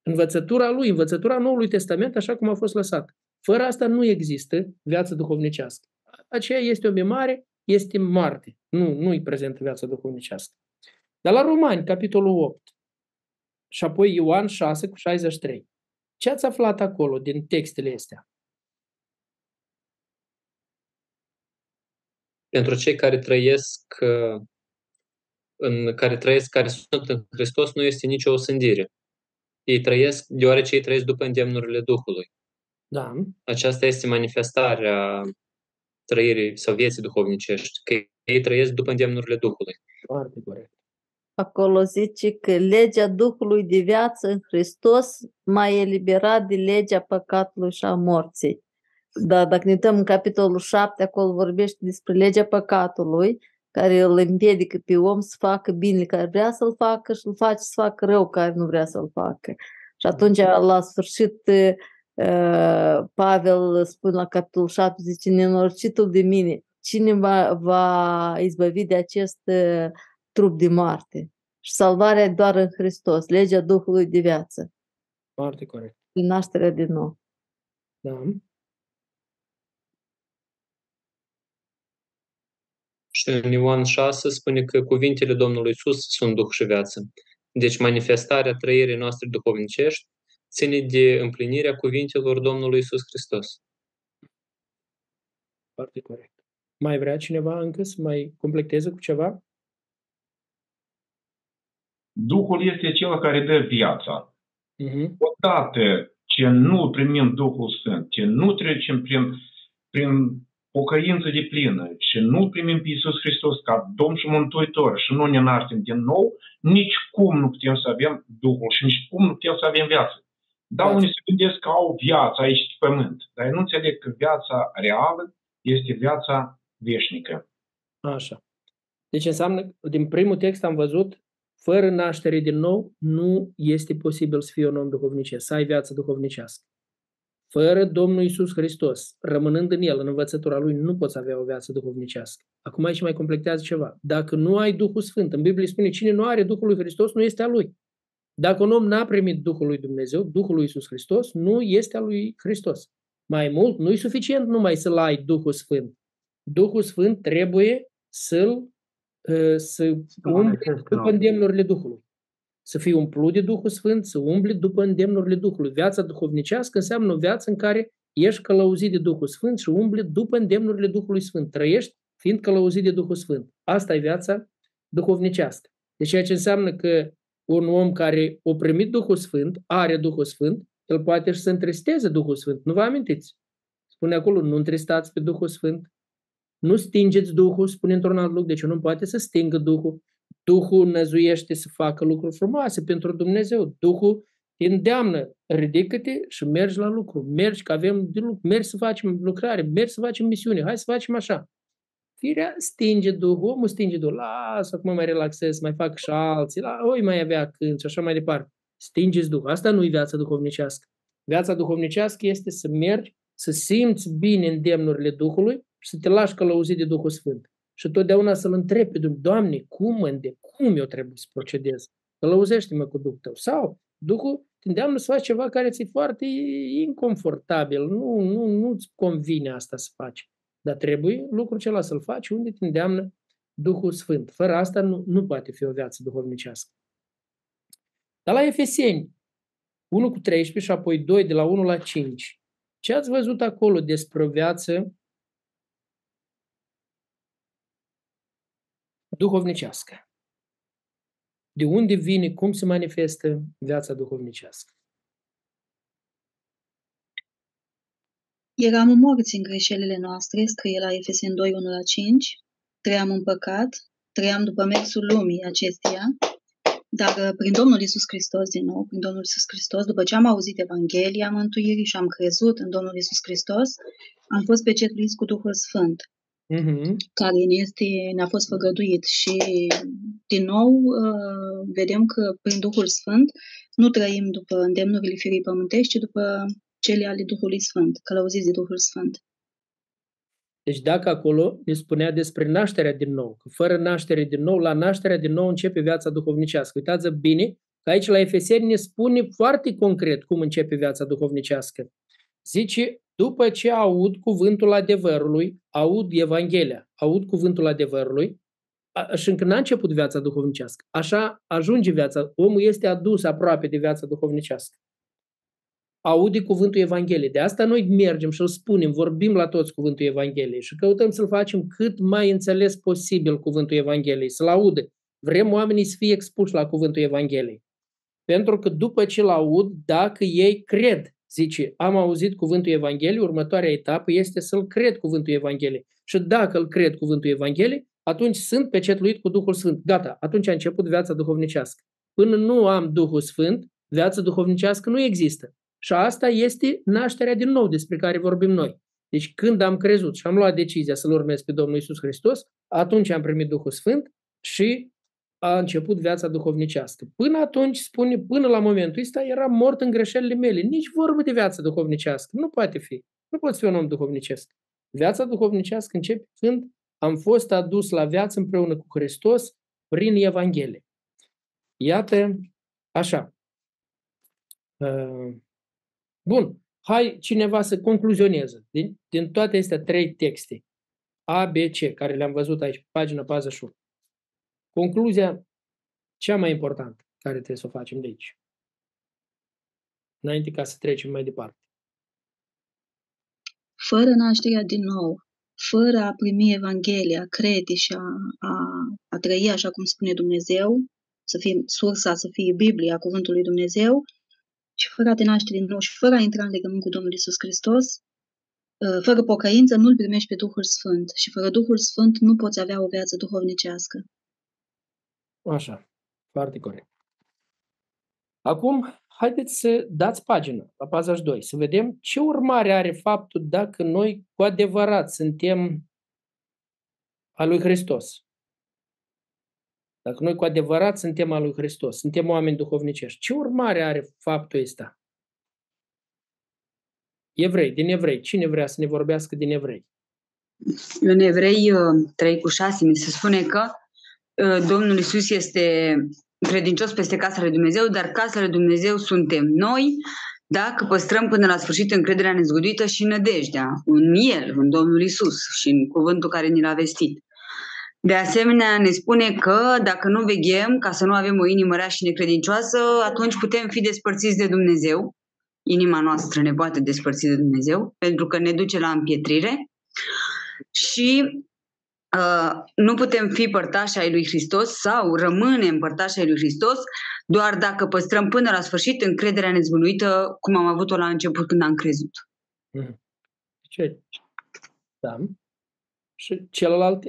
Învățătura Lui, învățătura Noului Testament, așa cum a fost lăsat. Fără asta nu există viață duhovnicească. Aceea este o mare, este moarte. Nu, nu-i prezentă viața duhovnicească. Dar la Romani, capitolul 8, și apoi Ioan 6 cu 63. Ce ați aflat acolo din textele astea? Pentru cei care trăiesc în care trăiesc, care sunt în Hristos, nu este nicio osândire. Ei trăiesc deoarece ei trăiesc după îndemnurile Duhului. Da. Aceasta este manifestarea trăirii sau vieții duhovnicești, că ei trăiesc după îndemnurile Duhului. Foarte corect. Acolo zice că legea Duhului de viață în Hristos m-a eliberat de legea păcatului și a morții. Dar dacă ne uităm în capitolul 7, acolo vorbește despre legea păcatului, care îl împiedică pe om să facă bine care vrea să-l facă și îl face să facă rău care nu vrea să-l facă. Și atunci, la sfârșit, Pavel spune la capitolul 7, zice, nenorocitul de mine, cine va, va izbăvi de acest trup de moarte? Și salvarea doar în Hristos, legea Duhului de viață. Foarte corect. Din nașterea din nou. Da. Și în Ioan 6 spune că cuvintele Domnului Isus sunt Duh și viață. Deci manifestarea trăirii noastre duhovnicești ține de împlinirea cuvintelor Domnului Isus Hristos. Foarte corect. Mai vrea cineva încă să mai completeze cu ceva? Duhul este cel care dă viața. Uh-huh. Odată ce nu primim Duhul Sfânt, ce nu trecem prin, prin pocăință de plină și nu primim pe Iisus Hristos ca Domn și Mântuitor și nu ne naștem din nou, nici cum nu putem să avem Duhul și nici cum nu putem să avem viață. Da, da. unii se gândesc că au viață aici pe pământ, dar nu înțeleg că viața reală este viața veșnică. Așa. Deci înseamnă, din primul text am văzut, fără naștere din nou, nu este posibil să fii un om duhovnicesc, să ai viață duhovnicească. Fără Domnul Isus Hristos, rămânând în El, în învățătura Lui, nu poți avea o viață duhovnicească. Acum aici mai completează ceva. Dacă nu ai Duhul Sfânt, în Biblie spune, cine nu are Duhul lui Hristos, nu este a Lui. Dacă un om n-a primit Duhul lui Dumnezeu, Duhul lui Isus Hristos, nu este a lui Hristos. Mai mult, nu e suficient numai să-l ai Duhul Sfânt. Duhul Sfânt trebuie să-l ă, să umble după îndemnurile Duhului. Să fii umplut de Duhul Sfânt, să umbli după îndemnurile Duhului. Viața duhovnicească înseamnă o viață în care ești călăuzit de Duhul Sfânt și umbli după îndemnurile Duhului Sfânt. Trăiești fiind călăuzit de Duhul Sfânt. Asta e viața duhovnicească. Deci ceea ce înseamnă că un om care a primit Duhul Sfânt, are Duhul Sfânt, el poate și să întristeze Duhul Sfânt. Nu vă amintiți? Spune acolo, nu întristați pe Duhul Sfânt. Nu stingeți Duhul, spune într-un alt loc, deci nu poate să stingă Duhul. Duhul năzuiește să facă lucruri frumoase pentru Dumnezeu. Duhul te îndeamnă, ridică-te și mergi la lucru. Mergi, că avem de lucru, mergi să facem lucrare, mergi să facem misiune, hai să facem așa. Firea stinge Duhul, omul stinge Duhul, lasă, acum mai relaxez, mai fac și alții, la, oi mai avea când și așa mai departe. Stingeți Duhul. Asta nu e viața duhovnicească. Viața duhovnicească este să mergi, să simți bine îndemnurile Duhului și să te lași călăuzit de Duhul Sfânt. Și totdeauna să-L întrebi pe Dumnezeu, Doamne, cum îndemn, cum eu trebuie să procedez? Călăuzește-mă cu Duhul tău. Sau Duhul te îndeamnă să faci ceva care ți-e foarte inconfortabil, nu, nu, nu-ți convine asta să faci. Dar trebuie lucrul acela să-l faci unde te îndeamnă Duhul Sfânt. Fără asta nu, nu poate fi o viață duhovnicească. Dar la Efeseni 1 cu 13 și apoi 2 de la 1 la 5. Ce ați văzut acolo despre o viață duhovnicească? De unde vine, cum se manifestă viața duhovnicească? Eram morți în greșelile noastre, scrie la Efesen 2, 1 la 5, trăiam în păcat, trăiam după mersul lumii acesteia, dar uh, prin Domnul Isus Hristos, din nou, prin Domnul Isus Hristos, după ce am auzit Evanghelia mântuirii și am crezut în Domnul Isus Hristos, am fost pecetuiți cu Duhul Sfânt, uh-huh. care ne, este, ne-a fost făgăduit. Și, din nou, uh, vedem că prin Duhul Sfânt nu trăim după îndemnurile firii pământești, ci după cele ale Duhului Sfânt, călăuziți de Duhul Sfânt. Deci dacă acolo ne spunea despre nașterea din nou, că fără naștere din nou, la nașterea din nou începe viața duhovnicească. Uitați bine că aici la Efeseni ne spune foarte concret cum începe viața duhovnicească. Zice, după ce aud cuvântul adevărului, aud Evanghelia, aud cuvântul adevărului, și încă n-a început viața duhovnicească. Așa ajunge viața. Omul este adus aproape de viața duhovnicească. Aude cuvântul Evangheliei. De asta noi mergem și îl spunem, vorbim la toți cuvântul Evangheliei și căutăm să-l facem cât mai înțeles posibil cuvântul Evangheliei, să-l audă. Vrem oamenii să fie expuși la cuvântul Evangheliei. Pentru că după ce l aud, dacă ei cred, zice, am auzit cuvântul Evangheliei, următoarea etapă este să-l cred cuvântul Evangheliei. Și dacă îl cred cuvântul Evangheliei, atunci sunt pecetluit cu Duhul Sfânt. Gata, atunci a început viața duhovnicească. Până nu am Duhul Sfânt, viața duhovnicească nu există. Și asta este nașterea din nou despre care vorbim noi. Deci când am crezut și am luat decizia să-L urmez pe Domnul Isus Hristos, atunci am primit Duhul Sfânt și a început viața duhovnicească. Până atunci, spune, până la momentul ăsta, eram mort în greșelile mele. Nici vorbă de viață duhovnicească. Nu poate fi. Nu poți fi un om duhovnicesc. Viața duhovnicească începe când am fost adus la viață împreună cu Hristos prin Evanghelie. Iată, așa. Uh, bun, hai cineva să concluzioneze din, din toate aceste trei texte, A, B, C, care le-am văzut aici, pagina 41. Concluzia cea mai importantă care trebuie să o facem de aici. Înainte ca să trecem mai departe. Fără nașterea din nou, fără a primi Evanghelia, crede și a, a, a trăi așa cum spune Dumnezeu, să fie sursa, să fie Biblia, Cuvântul lui Dumnezeu, și fără a te naște din nou și fără a intra în legământ cu Domnul Isus Hristos, ă, fără pocăință nu-L primești pe Duhul Sfânt și fără Duhul Sfânt nu poți avea o viață duhovnicească. Așa, foarte corect. Acum, haideți să dați pagina la 42, să vedem ce urmare are faptul dacă noi cu adevărat suntem a lui Hristos. Dacă noi cu adevărat suntem a lui Hristos, suntem oameni duhovnicești, ce urmare are faptul ăsta? Evrei, din evrei. Cine vrea să ne vorbească din evrei? În evrei 3 uh, cu 6 mi se spune că uh, Domnul Isus este credincios peste casa lui Dumnezeu, dar casa lui Dumnezeu suntem noi, dacă păstrăm până la sfârșit încrederea nezguduită și nădejdea în El, în Domnul Isus și în cuvântul care ni l-a vestit. De asemenea, ne spune că dacă nu veghem ca să nu avem o inimă rea și necredincioasă, atunci putem fi despărțiți de Dumnezeu. Inima noastră ne poate despărți de Dumnezeu, pentru că ne duce la împietrire. Și Uh, nu putem fi părtași ai lui Hristos sau rămânem părtași ai lui Hristos doar dacă păstrăm până la sfârșit încrederea nezbuluită cum am avut-o la început când am crezut. Mhm. Ce? Da. Și celălalt,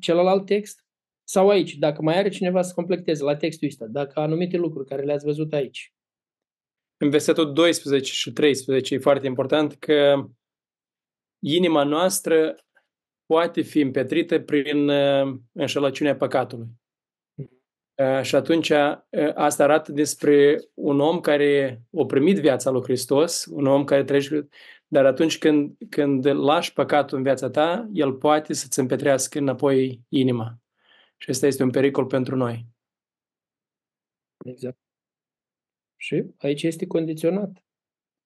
celălalt text? Sau aici, dacă mai are cineva să completeze la textul ăsta, dacă anumite lucruri care le-ați văzut aici. În versetul 12 și 13 e foarte important că inima noastră poate fi împetrită prin uh, înșelăciunea păcatului. Uh, și atunci uh, asta arată despre un om care a primit viața lui Hristos, un om care trăiește, dar atunci când, când lași păcatul în viața ta, el poate să-ți împetrească înapoi inima. Și asta este un pericol pentru noi. Exact. Și aici este condiționat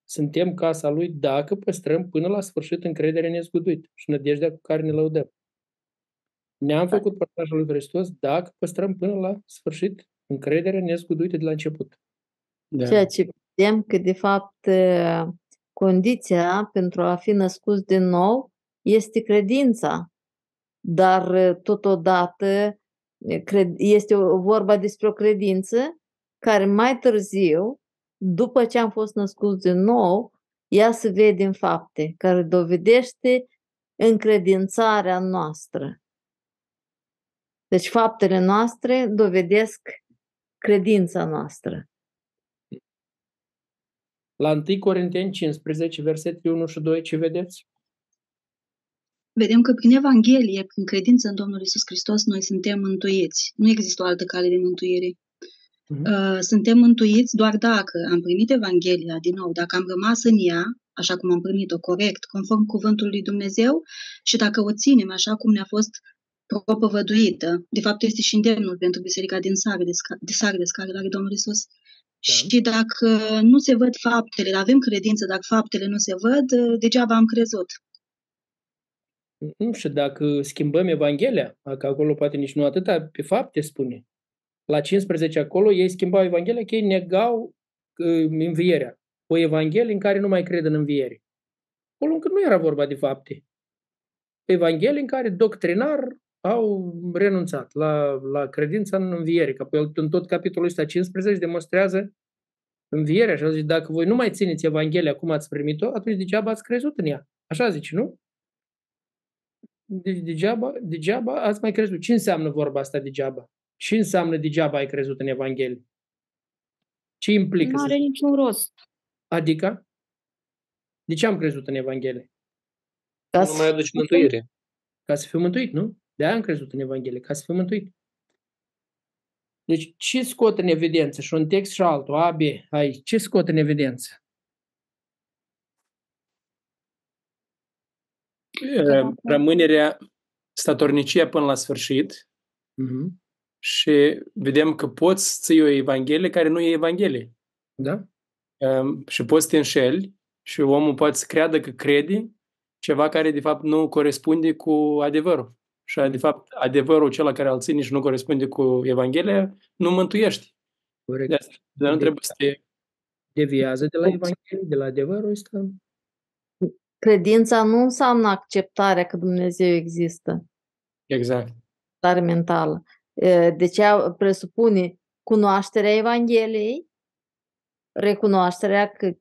suntem casa lui dacă păstrăm până la sfârșit încrederea nezguduită și nădejdea cu care ne lăudăm. Ne-am da. făcut părtașul lui Hristos dacă păstrăm până la sfârșit încrederea nezguduită de la început. Da. Ceea ce vedem că, de fapt, condiția pentru a fi născut din nou este credința. Dar, totodată, este vorba despre o credință care mai târziu după ce am fost născut din nou, ea se vede în fapte, care dovedește încredințarea noastră. Deci faptele noastre dovedesc credința noastră. La 1 Corinteni 15, versetele 1 și 2, ce vedeți? Vedem că prin Evanghelie, prin credință în Domnul Isus Hristos, noi suntem mântuiți. Nu există o altă cale de mântuire. Uh-huh. Suntem mântuiți doar dacă am primit Evanghelia din nou, dacă am rămas în ea așa cum am primit-o, corect, conform cuvântului lui Dumnezeu și dacă o ținem așa cum ne-a fost propovăduită, de fapt este și îndemnul pentru biserica din Sardes, de Sardes care are Domnul Isus. Da. Și dacă nu se văd faptele, avem credință, dacă faptele nu se văd, degeaba am crezut. Nu știu, dacă schimbăm Evanghelia, că acolo poate nici nu atâta pe fapte spune. La 15 acolo ei schimbau Evanghelia că ei negau uh, învierea. O Evanghelie în care nu mai cred în înviere. Acolo încă nu era vorba de fapte. Evanghelie în care doctrinar au renunțat la, la credința în înviere. Că în tot capitolul ăsta 15 demonstrează învierea. Și zice, dacă voi nu mai țineți Evanghelia cum ați primit-o, atunci degeaba ați crezut în ea. Așa zice, nu? Deci degeaba, degeaba ați mai crezut. Ce înseamnă vorba asta degeaba? Ce înseamnă degeaba ai crezut în Evanghelie? Ce implică? Nu are niciun rost. Adică? De ce am crezut în Evanghelie? Ca nu mai aduci mântuire. Ca să fiu mântuit, nu? De aia am crezut în Evanghelie, ca să fiu mântuit. Deci ce scot în evidență? Și un text și altul, A, B, aici, ce scot în evidență? Rămânerea, statornicia până la sfârșit uh-huh. Și vedem că poți ții o Evanghelie care nu e Evanghelie. Da? Um, și poți să te înșeli și omul poate să creadă că crede ceva care de fapt nu corespunde cu adevărul. Și de fapt adevărul acela care îl ține și nu corespunde cu Evanghelia nu mântuiește. Corect. De asta nu trebuie să te... Deviază de la Evanghelie, de la adevărul ăsta. Credința nu înseamnă acceptarea că Dumnezeu există. Exact. Stare mentală. Deci ea presupune cunoașterea Evangheliei, recunoașterea că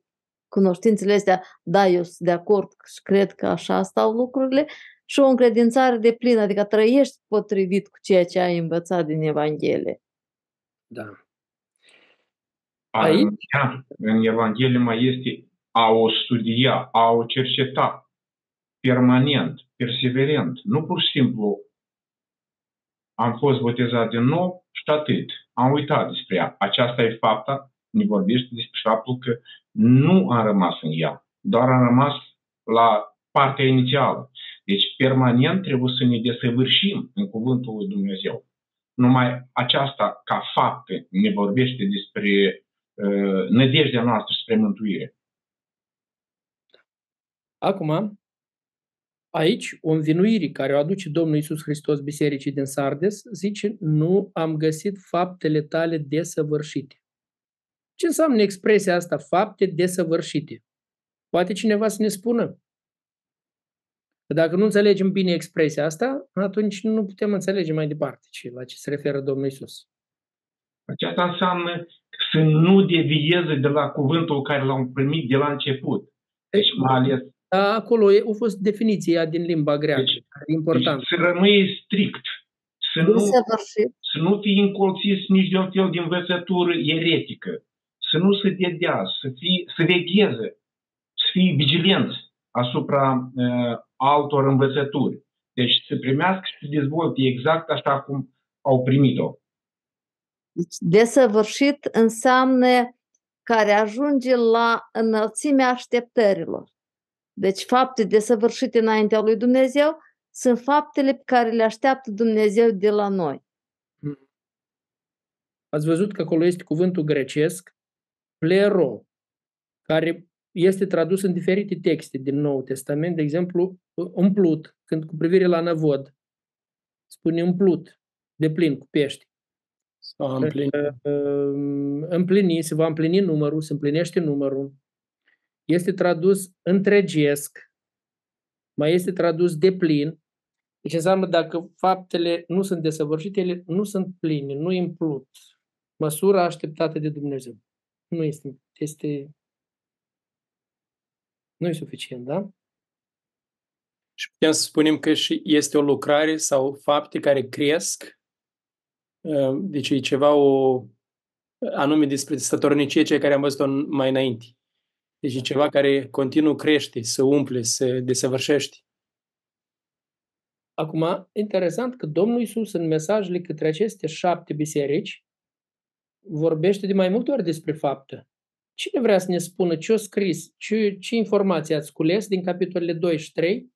cunoștințele astea, da, eu sunt de acord și cred că așa stau lucrurile și o încredințare de plină, adică trăiești potrivit cu ceea ce ai învățat din Evanghelie. Da. Aici? În Evanghelie mai este a o studia, a o cerceta permanent, perseverent. Nu pur și simplu am fost botezat din nou și atât. Am uitat despre ea. Aceasta e fapta, ne vorbește despre faptul că nu am rămas în ea, doar am rămas la partea inițială. Deci, permanent trebuie să ne desăvârșim în Cuvântul lui Dumnezeu. Numai aceasta, ca fapte, ne vorbește despre uh, nădejdea noastră spre mântuire. Acum, aici, o învinuire care o aduce Domnul Isus Hristos Bisericii din Sardes, zice, nu am găsit faptele tale desăvârșite. Ce înseamnă expresia asta, fapte desăvârșite? Poate cineva să ne spună? Dacă nu înțelegem bine expresia asta, atunci nu putem înțelege mai departe ce, la ce se referă Domnul Isus. Aceasta înseamnă să nu devieze de la cuvântul care l-am primit de la început. Deci mai ales da, acolo a fost definiția din limba greacă. Deci, important. Deci să rămâi strict. Să nu, să nu fii încolțit nici de un fel de învățătură eretică. Să nu se dedea, să, fii, să vegheze, să fii vigilent asupra uh, altor învățături. Deci să primească și să dezvolte exact așa cum au primit-o. Deci, desăvârșit înseamnă care ajunge la înălțimea așteptărilor. Deci fapte desăvârșite înaintea lui Dumnezeu sunt faptele pe care le așteaptă Dumnezeu de la noi. Hmm. Ați văzut că acolo este cuvântul grecesc, plero, care este tradus în diferite texte din Noul Testament, de exemplu, umplut, când cu privire la năvod, spune umplut, de plin cu pești. Sau împlini. Împlini, se va împlini numărul, se împlinește numărul este tradus întregesc, mai este tradus de plin. Deci înseamnă dacă faptele nu sunt desăvârșite, ele nu sunt pline, nu implut. Măsura așteptată de Dumnezeu. Nu este, este nu e suficient, da? Și putem să spunem că și este o lucrare sau fapte care cresc. Deci e ceva o anume despre stătornicie, cei care am văzut-o mai înainte. Deci e ceva care continuu crește, să umple, să desăvârșește. Acum, interesant că Domnul Isus în mesajele către aceste șapte biserici vorbește de mai multe ori despre faptă. Cine vrea să ne spună ce a scris, ce, ce informații ați cules din capitolele 2 și 3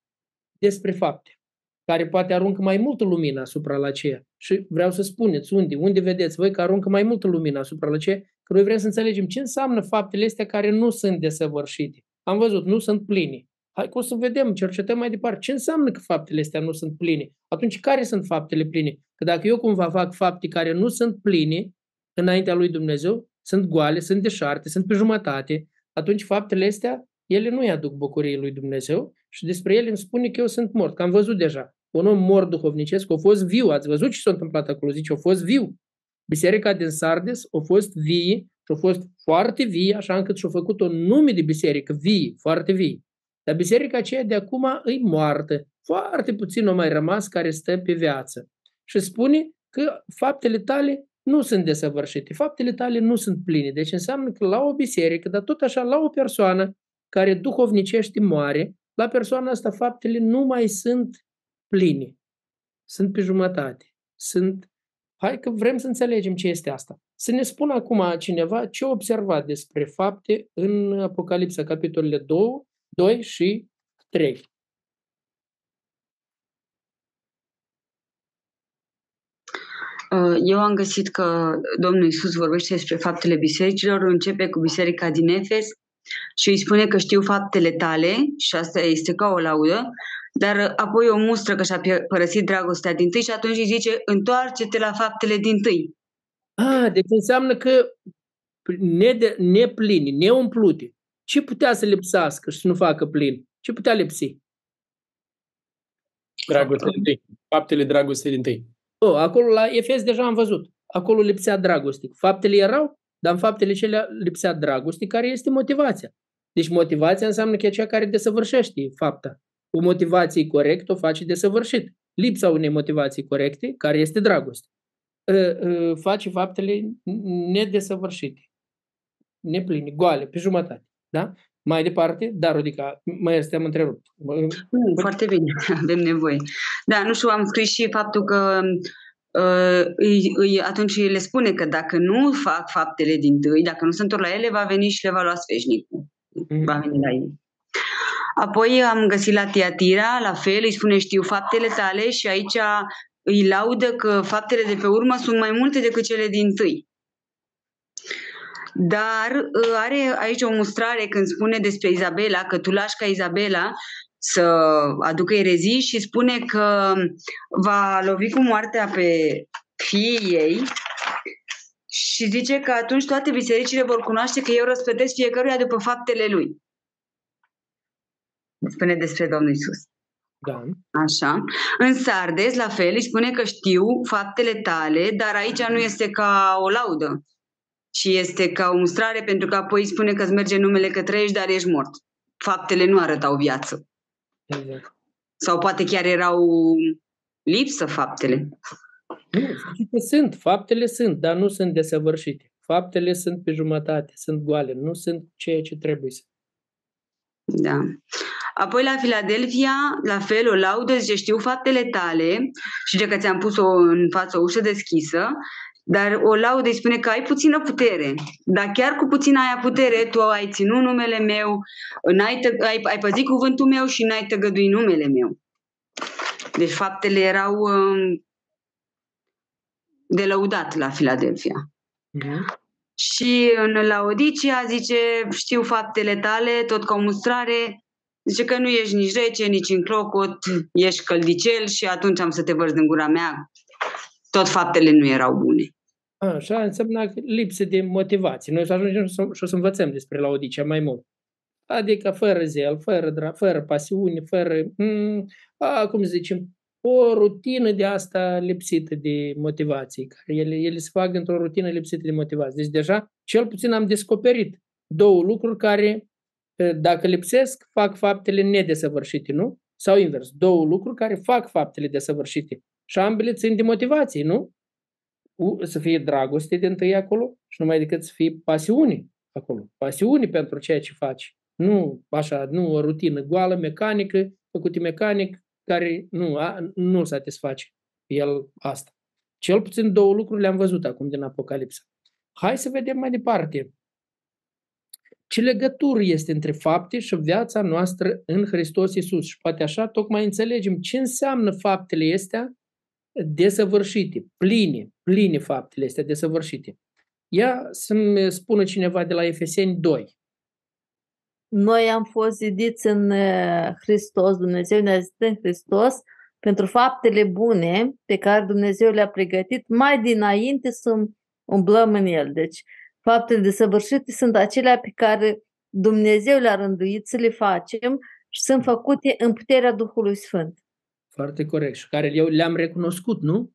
despre fapte, care poate aruncă mai multă lumină asupra la ceea. Și vreau să spuneți unde, unde vedeți voi că aruncă mai multă lumină asupra la ceea, că noi vrem să înțelegem ce înseamnă faptele astea care nu sunt desăvârșite. Am văzut, nu sunt pline. Hai că o să vedem, cercetăm mai departe. Ce înseamnă că faptele astea nu sunt pline? Atunci, care sunt faptele pline? Că dacă eu cumva fac fapte care nu sunt pline înaintea lui Dumnezeu, sunt goale, sunt deșarte, sunt pe jumătate, atunci faptele astea, ele nu-i aduc bucuriei lui Dumnezeu și despre ele îmi spune că eu sunt mort, că am văzut deja. Un om mort duhovnicesc a fost viu, ați văzut ce s-a întâmplat acolo, zice, a fost viu. Biserica din Sardes a fost vie și a fost foarte vie, așa încât și-a făcut un nume de biserică, vie, foarte vie. Dar biserica aceea de acum e moartă. Foarte puțin o mai rămas care stă pe viață. Și spune că faptele tale nu sunt desăvârșite, faptele tale nu sunt pline. Deci înseamnă că la o biserică, dar tot așa la o persoană care duhovnicește moare, la persoana asta faptele nu mai sunt pline. Sunt pe jumătate. Sunt Hai că vrem să înțelegem ce este asta. Să ne spună acum cineva ce a observat despre fapte în Apocalipsa, capitolele 2, 2 și 3. Uh, eu am găsit că Domnul Isus vorbește despre faptele bisericilor, începe cu biserica din Efes și îi spune că știu faptele tale și asta este ca o laudă, dar apoi o mustră că și-a părăsit dragostea din tâi și atunci îi zice întoarce-te la faptele din tâi. Ah, deci înseamnă că nede, neplini, neumplute, ce putea să lipsească și să nu facă plin? Ce putea lipsi? Dragostea din tâi. Faptele dragostei din tâi. Oh, acolo la Efes deja am văzut. Acolo lipsea dragoste. Faptele erau, dar în faptele cele lipsea dragoste, care este motivația. Deci motivația înseamnă că e cea care desăvârșește fapta. O motivație corectă o face desăvârșit. Lipsa unei motivații corecte, care este dragoste, ă, ă, face faptele nedesăvârșite, nepline, goale, pe jumătate. Da? Mai departe, da, Rodica, mai este am întrerupt. Mm, foarte bine, <laughs> avem nevoie. Da, nu știu, am scris și faptul că uh, îi, îi, atunci le spune că dacă nu fac faptele din tâi, dacă nu sunt la ele, va veni și le va lua sfeșnicul. Mm. Va veni la ei. Apoi am găsit la Tiatira, la fel, îi spune știu faptele tale și aici îi laudă că faptele de pe urmă sunt mai multe decât cele din tâi. Dar ă, are aici o mustrare când spune despre Izabela, că tu lași ca Izabela să aducă erezii și spune că va lovi cu moartea pe fiii ei și zice că atunci toate bisericile vor cunoaște că eu răspătesc fiecăruia după faptele lui. Spune despre Domnul Isus. Da. Așa. În Sardes, la fel, îi spune că știu faptele tale, dar aici nu este ca o laudă și este ca o mustrare pentru că apoi spune că îți merge numele că trăiești, dar ești mort. Faptele nu arătau viață. Exact. Sau poate chiar erau lipsă faptele. Nu, sunt, faptele sunt, dar nu sunt desăvârșite. Faptele sunt pe jumătate, sunt goale, nu sunt ceea ce trebuie să. Da. Apoi la Filadelfia, la fel, o laudă, zice, știu faptele tale și de că ți-am pus-o în față o ușă deschisă dar o laudă îi spune că ai puțină putere, dar chiar cu puțina aia putere tu ai ținut numele meu, n-ai, tă, ai, ai păzit cuvântul meu și n-ai tăgăduit numele meu. Deci faptele erau um, de lăudat la Filadelfia. Mm-hmm. Și în Laodicea zice, știu faptele tale, tot ca o mustrare, zice că nu ești nici rece, nici în clocot, ești căldicel și atunci am să te vărzi din gura mea. Tot faptele nu erau bune. Așa înseamnă lipsă de motivație. Noi să ajungem și o să învățăm despre Laodicea mai mult. Adică fără zel, fără, dra- fără pasiune, fără, mm, a, cum zicem, o rutină de asta lipsită de motivație. Care ele, ele se fac într-o rutină lipsită de motivație. Deci deja, cel puțin am descoperit două lucruri care, dacă lipsesc, fac faptele nedesăvârșite, nu? Sau invers, două lucruri care fac faptele desăvârșite. Și ambele țin de motivație, nu? să fie dragoste din tăi acolo și numai decât să fie pasiune acolo. Pasiune pentru ceea ce faci. Nu așa, nu o rutină goală, mecanică, făcută mecanic, care nu, a, nu satisface el asta. Cel puțin două lucruri le-am văzut acum din Apocalipsa. Hai să vedem mai departe. Ce legătură este între fapte și viața noastră în Hristos Iisus. Și poate așa tocmai înțelegem ce înseamnă faptele astea desăvârșite, pline, pline faptele astea desăvârșite. Ia să-mi spună cineva de la Efeseni 2. Noi am fost zidiți în Hristos, Dumnezeu ne-a zidit în Hristos pentru faptele bune pe care Dumnezeu le-a pregătit mai dinainte să umblăm în El. Deci, faptele desăvârșite sunt acelea pe care Dumnezeu le-a rânduit să le facem și sunt făcute în puterea Duhului Sfânt. Foarte corect. Și care eu le-am recunoscut, nu?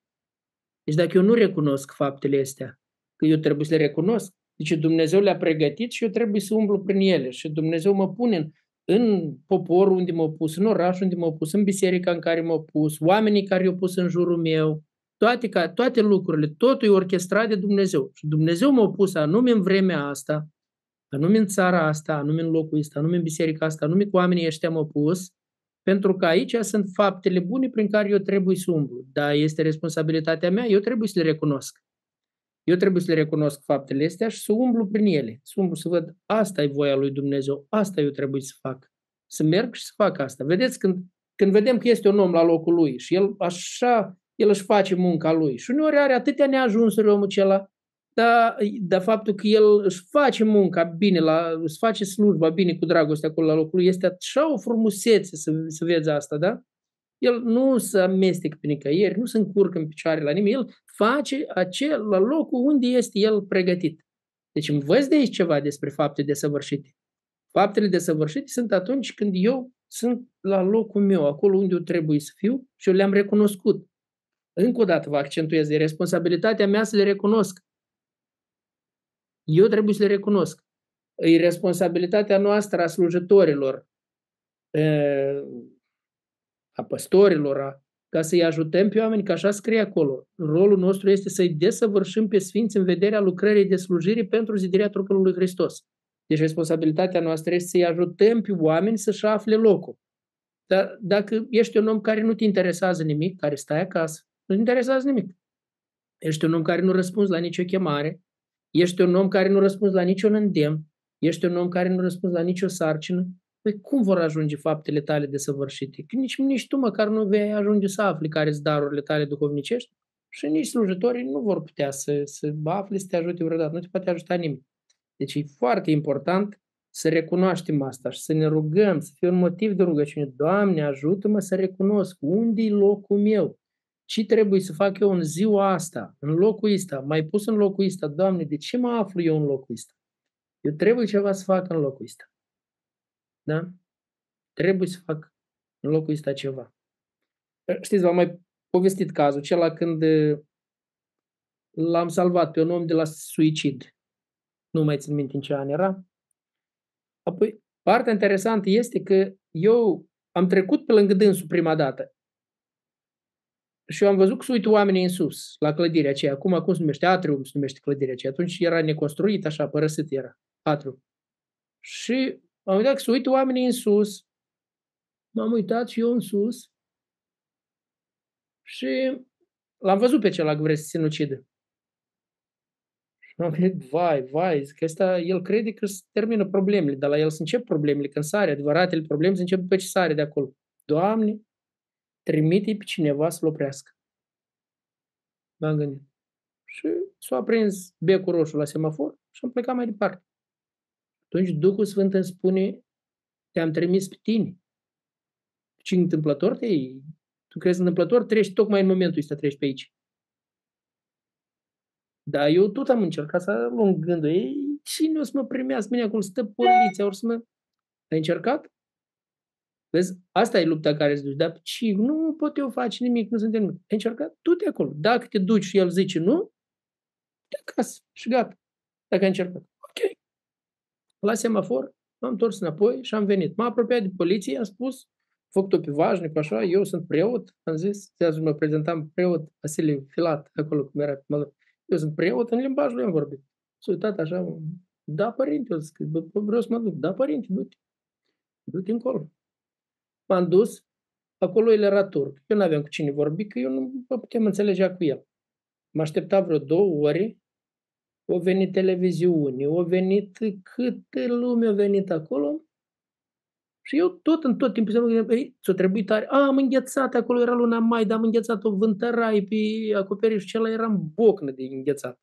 Deci dacă eu nu recunosc faptele astea, că eu trebuie să le recunosc, deci Dumnezeu le-a pregătit și eu trebuie să umblu prin ele. Și Dumnezeu mă pune în, în poporul unde m-a pus, în orașul unde m-a pus, în biserica în care m-a pus, oamenii care i-au pus în jurul meu, toate, ca, toate lucrurile, totul e orchestrat de Dumnezeu. Și Dumnezeu m-a pus anume în vremea asta, anume în țara asta, anume în locul ăsta, anume în biserica asta, anume cu oamenii ăștia m-a pus, pentru că aici sunt faptele bune prin care eu trebuie să umblu. Dar este responsabilitatea mea, eu trebuie să le recunosc. Eu trebuie să le recunosc faptele astea și să umblu prin ele. Să umblu să văd, asta e voia lui Dumnezeu, asta eu trebuie să fac. Să merg și să fac asta. Vedeți, când, când vedem că este un om la locul lui și el așa, el își face munca lui și uneori are atâtea neajunsuri omul acela, dar, dar faptul că el își face munca bine, la, își face slujba bine cu dragoste acolo la locul lui, este așa o frumusețe să, să vezi asta, da? El nu se amestecă pe nicăieri, nu se încurcă în picioare la nimeni, el face acel la locul unde este el pregătit. Deci învăț de aici ceva despre fapte desăvârșite. Faptele desăvârșite sunt atunci când eu sunt la locul meu, acolo unde eu trebuie să fiu și eu le-am recunoscut. Încă o dată vă accentuez, e responsabilitatea mea să le recunosc. Eu trebuie să le recunosc. E responsabilitatea noastră a slujitorilor, a păstorilor, a, ca să-i ajutăm pe oameni, că așa scrie acolo. Rolul nostru este să-i desăvârșim pe Sfinți în vederea lucrării de slujire pentru zidirea trupului lui Hristos. Deci responsabilitatea noastră este să-i ajutăm pe oameni să-și afle locul. Dar dacă ești un om care nu te interesează nimic, care stai acasă, nu te interesează nimic. Ești un om care nu răspunzi la nicio chemare, ești un om care nu răspunzi la niciun îndemn, ești un om care nu răspunzi la nicio sarcină, Păi cum vor ajunge faptele tale de săvârșite? Că nici, nici tu măcar nu vei ajunge să afli care sunt darurile tale duhovnicești și nici slujitorii nu vor putea să, să afli, să te ajute vreodată. Nu te poate ajuta nimeni. Deci e foarte important să recunoaștem asta și să ne rugăm, să fie un motiv de rugăciune. Doamne, ajută-mă să recunosc unde e locul meu. Ce trebuie să fac eu în ziua asta, în locul ăsta, mai pus în locul ăsta, Doamne, de ce mă aflu eu în locul ăsta? Eu trebuie ceva să fac în locul ăsta. Da? Trebuie să fac în locul ăsta ceva. Știți, v-am mai povestit cazul, acela când l-am salvat pe un om de la suicid. Nu mai țin minte în ce an era. Apoi, partea interesantă este că eu am trecut pe lângă dânsul prima dată. Și eu am văzut că se uită oamenii în sus, la clădirea aceea. Acum, cum se numește? Atrium se numește clădirea aceea. Atunci era neconstruit, așa, părăsit era. Atrium. Și am uitat că se uită oamenii în sus. M-am uitat și eu în sus. Și l-am văzut pe celălalt că vrea să se sinucidă. Și am gândit, vai, vai, zic, ăsta, el crede că se termină problemele, dar la el se încep problemele, când sare, adevăratele probleme se încep după ce sare de acolo. Doamne, trimite pe cineva să-l oprească. M-am gândit. Și s-a aprins becul roșu la semafor și am plecat mai departe. Atunci Duhul Sfânt îmi spune, te-am trimis pe tine. Și întâmplător te Tu crezi întâmplător, treci tocmai în momentul ăsta, treci pe aici. Dar eu tot am încercat să luăm gândul. Ei, cine o să mă primească mine acolo? Stă poliția, ori să mă... Ai încercat? Vezi, asta e lupta care îți duci. Dar ce? Nu pot eu face nimic, nu suntem nimic. Ai încercat? Tu te acolo. Dacă te duci și el zice nu, te acasă și gata. Dacă ai încercat la semafor, m-am întors înapoi și am venit. M-a apropiat de poliție, am spus, făcut-o pe vașnic, așa, eu sunt preot, am zis, azi mă prezentam preot, Vasile Filat, acolo cum era pe Eu sunt preot, în limbajul lui am vorbit. S-a uitat așa, da, părinte, eu zic, vreau să mă duc, da, părinte, du-te, du-te încolo. M-am dus, acolo el era turc. Eu nu aveam cu cine vorbi, că eu nu mă puteam înțelegea cu el. Mă aștepta vreo două ore o venit televiziune, o venit câte lume a venit acolo. Și eu tot în tot timpul să mă gândeam, ei, ți-o trebuie tare. A, am înghețat, acolo era luna mai, dar am înghețat o vântărai pe acoperiș și ăla era în bocnă de înghețat.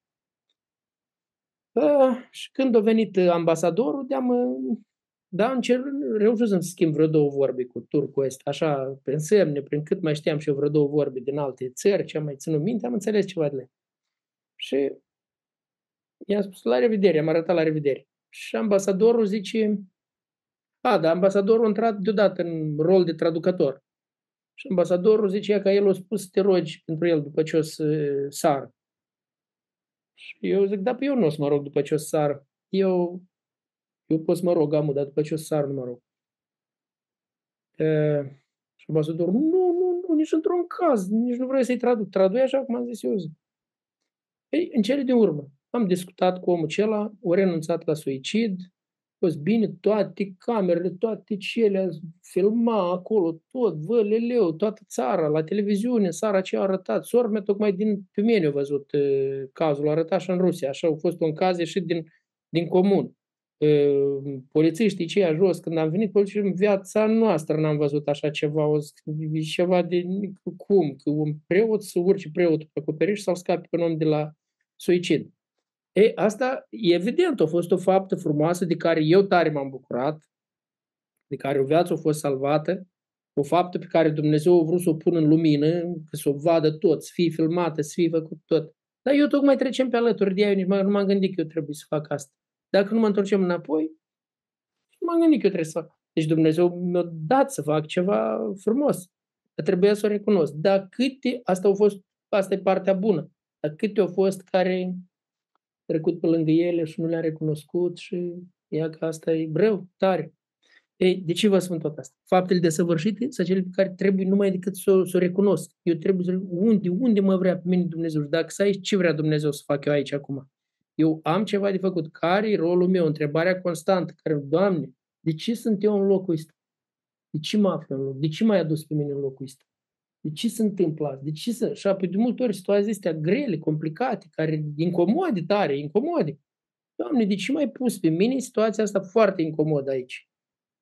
A, și când a venit ambasadorul, de-am, da, încerc, reușesc să schimb vreo două vorbe cu turcul ăsta, așa, prin semne, prin cât mai știam și eu vreo două vorbe din alte țări, ce am mai ținut minte, am înțeles ceva de ele. Și i-am spus la revedere, am arătat la revedere. Și ambasadorul zice, a, dar ambasadorul a intrat deodată în rol de traducător. Și ambasadorul zicea că el a spus să te rogi pentru el după ce o să sară. Și eu zic, da, pe eu nu o să mă rog după ce o să sară. Eu, eu pot să mă rog, amul, dar după ce o să sară nu mă rog. E, și ambasadorul, nu, nu, nu, nici într-un caz, nici nu vreau să-i traduc. Tradui așa cum am zis eu. Zic. Ei, în cele din urmă, am discutat cu omul acela, o renunțat la suicid, fost bine, toate camerele, toate cele, filma acolo, tot, vă, leleu, toată țara, la televiziune, țara ce a arătat. Sora mea tocmai din Tümeni a văzut uh, cazul, a arătat și în Rusia, așa a fost un caz ieșit din, din comun. Uh, polițiștii cei jos, când am venit, polițiștii în viața noastră n-am văzut așa ceva, o, ceva de cum, că un preot să urce preotul pe acoperiș sau scape pe un om de la suicid. E, asta, evident, a fost o faptă frumoasă de care eu tare m-am bucurat, de care o viață a fost salvată, o faptă pe care Dumnezeu a vrut să o pună în lumină, că să o vadă tot, să fie filmată, să fie făcut tot. Dar eu tocmai trecem pe alături de ea, nici nu m-am gândit că eu trebuie să fac asta. Dacă nu mă întorcem înapoi, nu m-am gândit că eu trebuie să fac. Deci Dumnezeu mi-a dat să fac ceva frumos. Dar trebuia să o recunosc. Dar câte, asta a fost, asta e partea bună, dar câte au fost care trecut pe lângă ele și nu le-a recunoscut și ea că asta e breu, tare. Ei, de ce vă spun tot asta? Faptele desăvârșite sunt cele pe care trebuie numai decât să, să o recunosc. Eu trebuie să unde, unde mă vrea pe mine Dumnezeu? Dacă să aici, ce vrea Dumnezeu să fac eu aici acum? Eu am ceva de făcut. Care e rolul meu? Întrebarea constantă. Care, Doamne, de ce sunt eu în locul ăsta? De ce mă aflu în loc? De ce m-ai adus pe mine în locul ăsta? De ce se întâmplă asta? De ce să... Și apoi de multe ori situații astea grele, complicate, care incomode tare, incomode. Doamne, de ce mai pus pe mine situația asta foarte incomodă aici?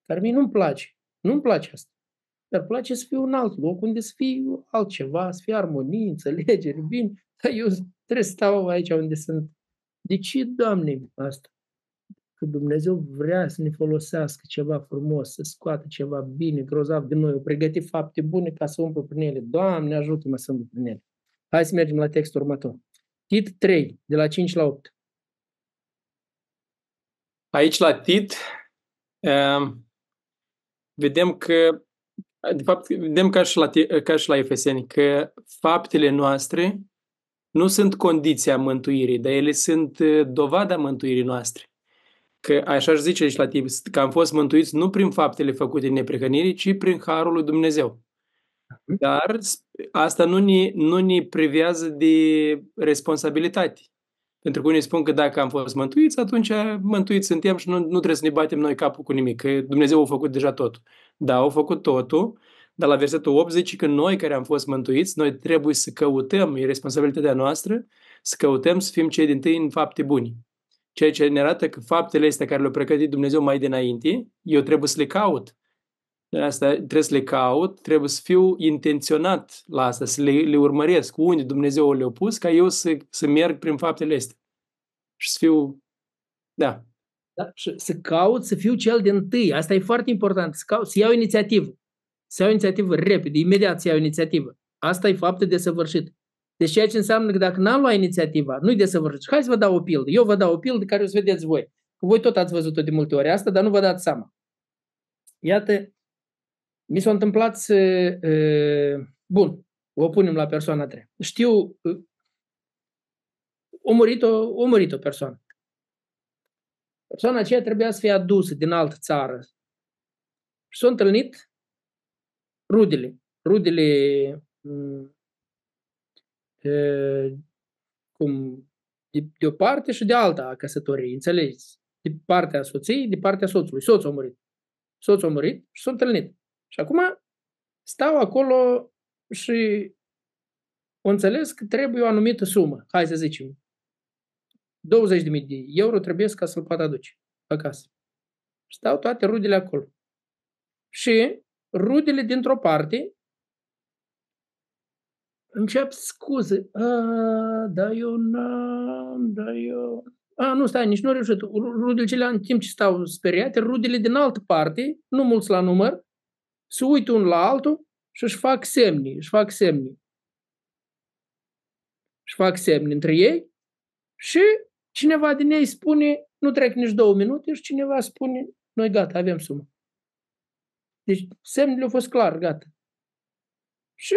Care mie nu-mi place. Nu-mi place asta. Dar place să fiu în alt loc, unde să fiu altceva, să fie armonie, înțelegere, bine. Dar eu trebuie să stau aici unde sunt. De ce, Doamne, asta? că Dumnezeu vrea să ne folosească ceva frumos, să scoată ceva bine, grozav de noi, o pregăti fapte bune ca să umplu prin ele. Doamne, ajută-mă să umplu prin ele. Hai să mergem la textul următor. Tit 3, de la 5 la 8. Aici la Tit ehm, vedem că, de fapt, vedem ca și la, ca și la Efeseni, că faptele noastre nu sunt condiția mântuirii, dar ele sunt eh, dovada mântuirii noastre că așa își zice aici la tip, că am fost mântuiți nu prin faptele făcute în neprihănire, ci prin harul lui Dumnezeu. Mhm. Dar asta nu ne, nu ne privează de responsabilitate. Pentru că unii spun că dacă am fost mântuiți, atunci mântuiți suntem și nu, nu trebuie să ne batem noi capul cu nimic, că Dumnezeu a făcut deja totul. Da, a făcut totul, dar la versetul 8 zice că noi care am fost mântuiți, noi trebuie să căutăm, e responsabilitatea noastră, să căutăm să fim cei din tâi în fapte buni. Ceea ce ne arată că faptele astea care le-a pregătit Dumnezeu mai dinainte, eu trebuie să le caut. De asta trebuie să le caut, trebuie să fiu intenționat la asta, să le, le urmăresc unde Dumnezeu le-a pus, ca eu să, să merg prin faptele astea. Și să fiu, da. da și să caut să fiu cel din tâi. Asta e foarte important. Să, caut, să iau inițiativă. Să iau inițiativă repede, imediat să iau inițiativă. Asta e faptul de săvârșit. Deci ceea ce înseamnă că dacă n-am luat inițiativa, nu-i desăvârșit. Hai să vă dau o pildă. Eu vă dau o pildă care o să vedeți voi. Voi tot ați văzut-o de multe ori asta, dar nu vă dați seama. Iată, mi s-a întâmplat să... Uh, bun, o punem la persoana 3. Știu, uh, o murit o, o murit o persoană. Persoana aceea trebuia să fie adusă din altă țară. Și s-au întâlnit rudele. Rudele cum, de, de o parte și de alta a căsătoriei, înțelegeți? De partea soției, de partea soțului. Soțul a murit. Soțul a murit și s-a întâlnit. Și acum stau acolo și o înțeles că trebuie o anumită sumă, hai să zicem, 20.000 de euro trebuie ca să-l poată aduce acasă. Stau toate rudele acolo. Și rudele dintr-o parte încep scuze. A, da, eu n-am, da, eu... A, nu, stai, nici nu reușit. Rudele cele în timp ce stau speriate, rudele din altă parte, nu mulți la număr, se uită unul la altul și își fac semni, își fac semni. Își fac semni între ei și cineva din ei spune, nu trec nici două minute și cineva spune, noi gata, avem sumă. Deci semnele au fost clar, gata. Și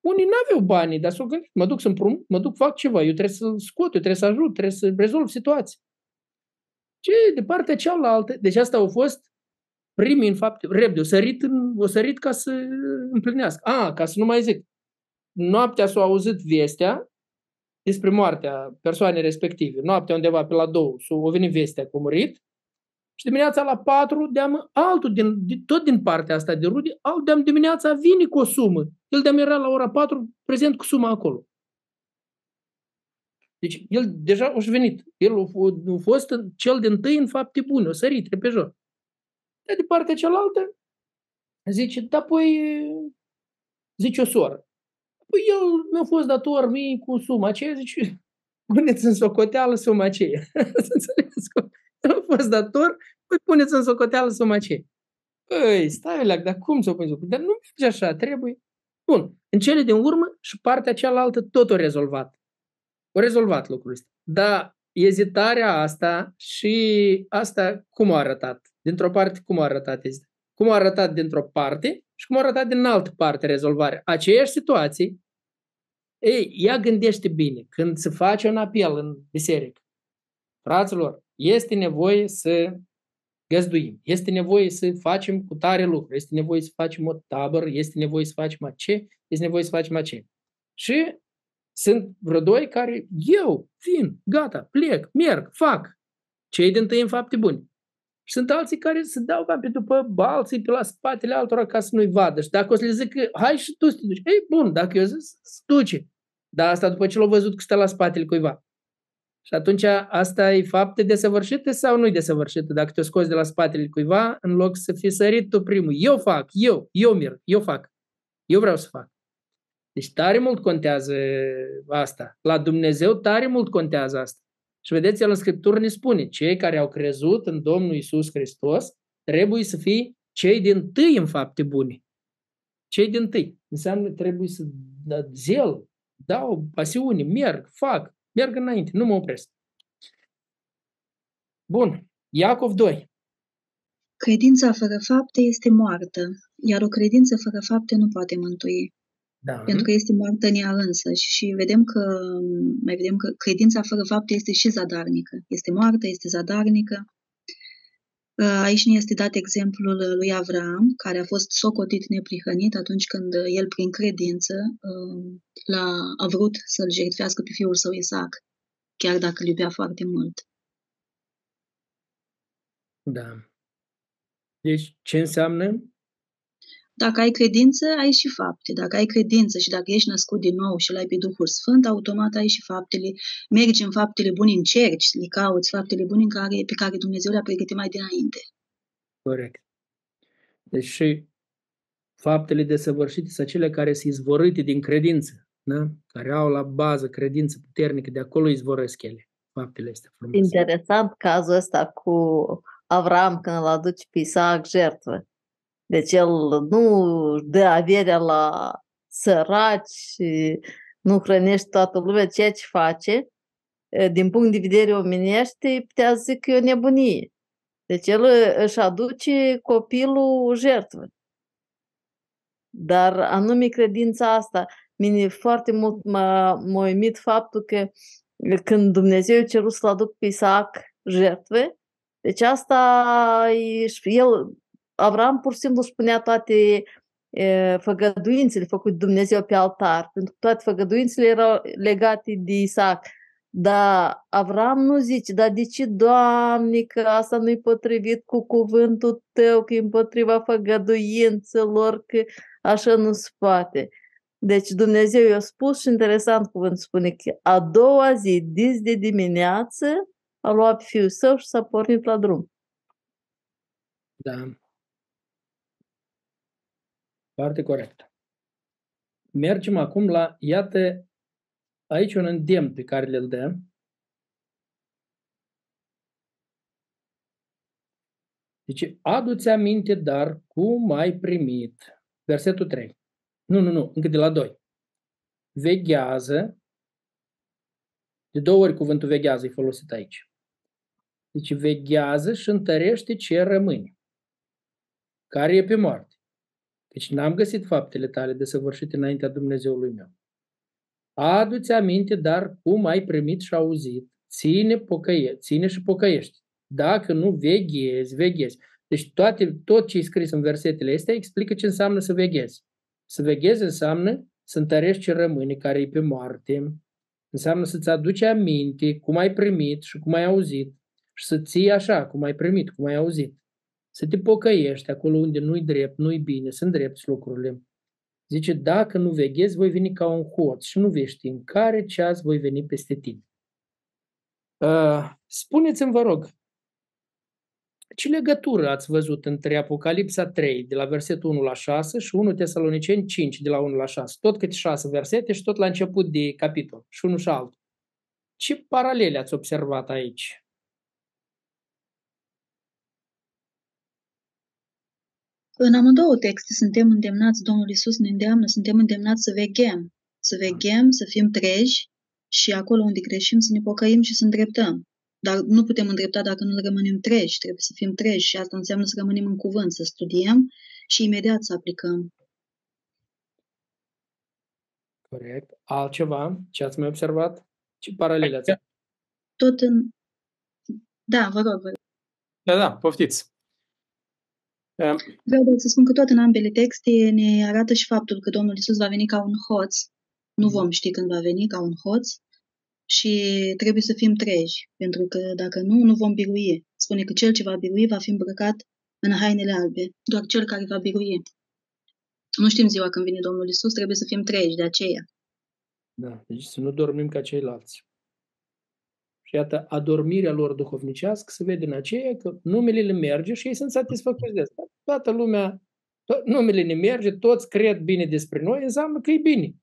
unii nu aveau banii, dar s-au gândit, mă duc să împrumut, mă duc, fac ceva, eu trebuie să scot, eu trebuie să ajut, trebuie să rezolv situația. Ce de partea cealaltă, deci asta au fost primii în fapt, repede, o sărit, în, o sărit ca să împlinească. A, ca să nu mai zic. Noaptea s-a auzit vestea despre moartea persoanei respective. Noaptea undeva pe la două s-a venit vestea că a murit și dimineața la 4, deam, altul, din, tot din partea asta de rude, altul deam dimineața vine cu o sumă. El deam era la ora 4 prezent cu suma acolo. Deci el deja a venit. El a fost cel din tâi în fapte bune, o sărit repejor. Dar de partea cealaltă zice, da, păi, zice o soră. Păi el mi-a fost dator mie cu suma aceea, zice, puneți în socoteală suma aceea. <laughs> Să înțelegeți a fost dator, păi puneți în socoteală suma aceea. Păi, stai leac, dar cum să o pui Dar nu merge așa, trebuie. Bun. În cele din urmă și partea cealaltă tot o rezolvat. O rezolvat lucrul ăsta. Dar ezitarea asta și asta cum a arătat? Dintr-o parte, cum a arătat ezitarea? Cum a arătat dintr-o parte și cum a arătat din altă parte rezolvarea. Aceeași situații, ei, ea gândește bine. Când se face un apel în biserică, fraților, este nevoie să găzduim, este nevoie să facem cu tare lucruri, este nevoie să facem o tabără, este nevoie să facem ace, este nevoie să facem ace. Și sunt vreo doi care, eu vin, gata, plec, merg, fac. Cei din tăi în fapte bune. Și sunt alții care se dau ca pe după balții, pe la spatele altora ca să nu-i vadă. Și dacă o să le zic că hai și tu să te duci, ei, bun, dacă eu zic, să duce. Dar asta după ce l-au văzut că stă la spatele cuiva. Și atunci asta e fapte desăvârșite sau nu e desăvârșită? Dacă te scoți de la spatele cuiva, în loc să fii sărit tu primul. Eu fac, eu, eu merg, eu fac. Eu vreau să fac. Deci tare mult contează asta. La Dumnezeu tare mult contează asta. Și vedeți, el în Scriptură ne spune, cei care au crezut în Domnul Isus Hristos trebuie să fie cei din tâi în fapte bune. Cei din tâi. Înseamnă trebuie să da zel, dau pasiune, merg, fac, merg înainte, nu mă opresc. Bun. Iacov 2. Credința fără fapte este moartă, iar o credință fără fapte nu poate mântui. Da. Pentru că este moartă în ea însăși și vedem că, mai vedem că credința fără fapte este și zadarnică. Este moartă, este zadarnică. Aici ne este dat exemplul lui Avram, care a fost socotit neprihănit atunci când el, prin credință, l-a, a vrut să-l jertfească pe fiul său Isaac, chiar dacă îl iubea foarte mult. Da. Deci, ce înseamnă? Dacă ai credință, ai și fapte. Dacă ai credință și dacă ești născut din nou și l-ai pe Duhul Sfânt, automat ai și faptele. Mergi în faptele bune, încerci, le cauți faptele bune în care, pe care Dumnezeu le-a pregătit mai dinainte. Corect. Deci și faptele desăvârșite sunt cele care sunt izvorâte din credință, da? care au la bază credință puternică, de acolo izvorăsc ele, faptele astea frumoase. Interesant cazul ăsta cu Avram când îl aduce pe Isaac jertvă. Deci el nu dă averea la săraci, nu hrănește toată lumea, ceea ce face, din punct de vedere omenește, putea să zic că e o nebunie. Deci el își aduce copilul jertvă. Dar anume credința asta, mine foarte mult m-a, m-a uimit faptul că când Dumnezeu a cerut să-l aduc pe Isaac jertve, deci asta el Avram pur și simplu își punea toate e, făgăduințele făcute Dumnezeu pe altar, pentru că toate făgăduințele erau legate de Isaac. Dar Avram nu zice, dar de ce, Doamne, că asta nu-i potrivit cu cuvântul Tău, că e împotriva făgăduințelor, că așa nu se poate. Deci Dumnezeu i-a spus și interesant cuvânt spune că a doua zi, dis de dimineață, a luat pe fiul său și s-a pornit la drum. Da. Foarte corect. Mergem acum la, iată, aici un îndemn pe care le dă. Deci, adu-ți aminte, dar cum ai primit. Versetul 3. Nu, nu, nu, încă de la 2. Veghează. De două ori cuvântul veghează e folosit aici. Deci veghează și întărește ce rămâne, care e pe moarte. Deci n-am găsit faptele tale de săvârșit înaintea Dumnezeului meu. Adu-ți aminte, dar cum ai primit și auzit, ține, pocăie, ține și pocăiești. Dacă nu veghezi, veghezi. Deci toate, tot ce e scris în versetele astea explică ce înseamnă să veghezi. Să veghezi înseamnă să întărești ce rămâne, care e pe moarte. Înseamnă să-ți aduci aminte cum ai primit și cum ai auzit. Și să ții așa, cum ai primit, cum ai auzit. Să te pocăiești acolo unde nu-i drept, nu-i bine, sunt drepți lucrurile. Zice, dacă nu veghezi, voi veni ca un hoț și nu vei ști în care ceas voi veni peste tine. Uh, spuneți-mi, vă rog, ce legătură ați văzut între Apocalipsa 3, de la versetul 1 la 6 și 1 Tesaloniceni 5, de la 1 la 6? Tot câte 6 versete și tot la început de capitol, și unul și altul. Ce paralele ați observat aici? În amândouă texte suntem îndemnați, Domnul Isus ne îndeamnă, suntem îndemnați să veghem, să veghem, să fim treji și acolo unde greșim să ne pocăim și să îndreptăm. Dar nu putem îndrepta dacă nu rămânem treji, trebuie să fim treji și asta înseamnă să rămânem în cuvânt, să studiem și imediat să aplicăm. Corect. Altceva? Ce ați mai observat? Ce paralele ați? Tot în... Da, vă rog, vă rog. Da, da, poftiți. Vreau să spun că tot în ambele texte ne arată și faptul că Domnul Isus va veni ca un hoț. Nu vom ști când va veni ca un hoț și trebuie să fim treji, pentru că dacă nu, nu vom birui. Spune că cel ce va birui va fi îmbrăcat în hainele albe, doar cel care va birui. Nu știm ziua când vine Domnul Isus, trebuie să fim treji de aceea. Da, deci să nu dormim ca ceilalți. Și iată, adormirea lor duhovnicească se vede în aceea că numele le merge și ei sunt satisfăcuți de asta. Toată lumea, to- numele ne merge, toți cred bine despre noi, înseamnă că e bine.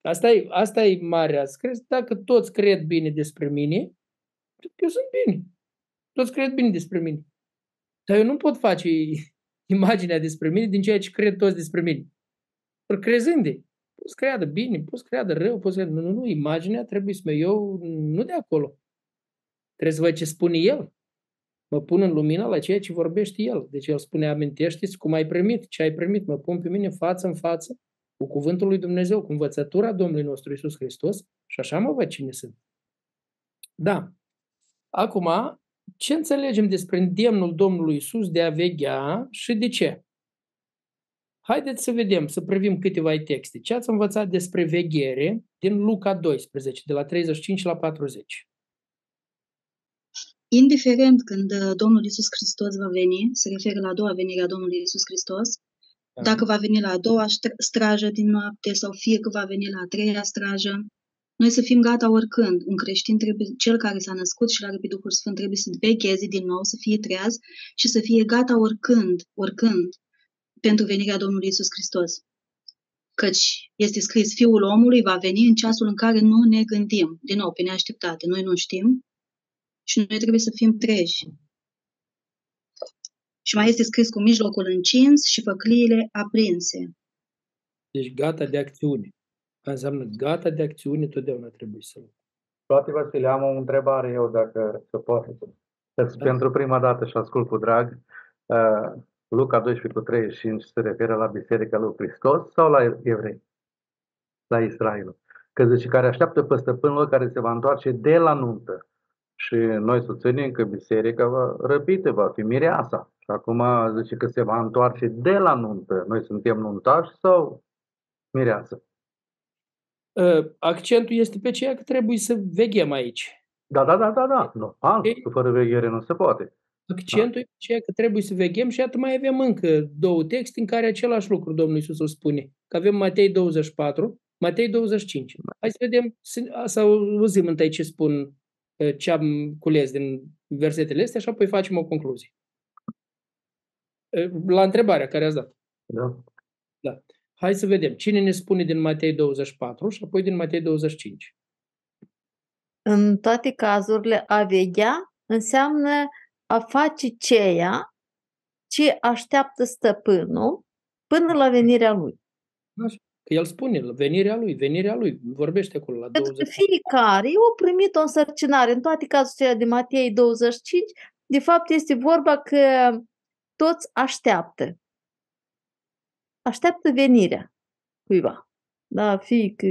Asta e, asta e marea scris. Dacă toți cred bine despre mine, eu sunt bine. Toți cred bine despre mine. Dar eu nu pot face <laughs> imaginea despre mine din ceea ce cred toți despre mine. Ori crezând de, poți creadă bine, poți creadă rău, poți creadă... Nu, nu, nu, imaginea trebuie să mă eu nu de acolo. Trebuie să văd ce spune el. Mă pun în lumina la ceea ce vorbește el. Deci el spune, amintește-ți cum ai primit, ce ai primit. Mă pun pe mine față în față cu cuvântul lui Dumnezeu, cu învățătura Domnului nostru Isus Hristos și așa mă văd cine sunt. Da. Acum, ce înțelegem despre îndemnul Domnului Isus de a veghea și de ce? Haideți să vedem, să privim câteva texte. Ce ați învățat despre veghere din Luca 12, de la 35 la 40? Indiferent când uh, Domnul Isus Hristos va veni, se referă la a doua venire a Domnului Isus Hristos, da. dacă va veni la a doua strajă din noapte sau fie că va veni la a treia strajă, noi să fim gata oricând. Un creștin trebuie, cel care s-a născut și l-a răpit Duhul Sfânt trebuie să vecheze din nou, să fie treaz și să fie gata oricând, oricând, pentru venirea Domnului Isus Hristos. Căci este scris, Fiul omului va veni în ceasul în care nu ne gândim. Din nou, pe neașteptate. Noi nu știm și noi trebuie să fim treji. Și mai este scris cu mijlocul încins și făcliile aprinse. Deci gata de acțiune. Asta înseamnă gata de acțiune, totdeauna trebuie să... Toate, Vasile, am o întrebare eu, dacă se poate. Da. Pentru prima dată și ascult cu drag, uh, Luca 12 cu 35 se referă la Biserica lui Hristos sau la evrei? La Israel. Că zice, care așteaptă pe stăpânul care se va întoarce de la nuntă. Și noi susținem că biserica va răpită, va fi mireasa. Și acum zice că se va întoarce de la nuntă. Noi suntem nuntași sau mireasă? Ă, accentul este pe ceea că trebuie să veghem aici. Da, da, da, da, da. Nu, alt, fără veghere nu se poate. Accentul da. e că trebuie să veghem și atât mai avem încă două texte în care același lucru Domnul Iisus îl spune. Că avem Matei 24, Matei 25. Hai să vedem, să auzim întâi ce spun, ce am cules din versetele astea și apoi facem o concluzie. La întrebarea care ați dat. Da. Da. Hai să vedem. Cine ne spune din Matei 24 și apoi din Matei 25? În toate cazurile, a veghea înseamnă a face ceea ce așteaptă stăpânul până la venirea lui. Că el spune, venirea lui, venirea lui, vorbește acolo la 20. Pentru fiecare au primit o însărcinare. În toate cazurile de Matei 25, de fapt este vorba că toți așteaptă. Așteaptă venirea cuiva. Da, fiică,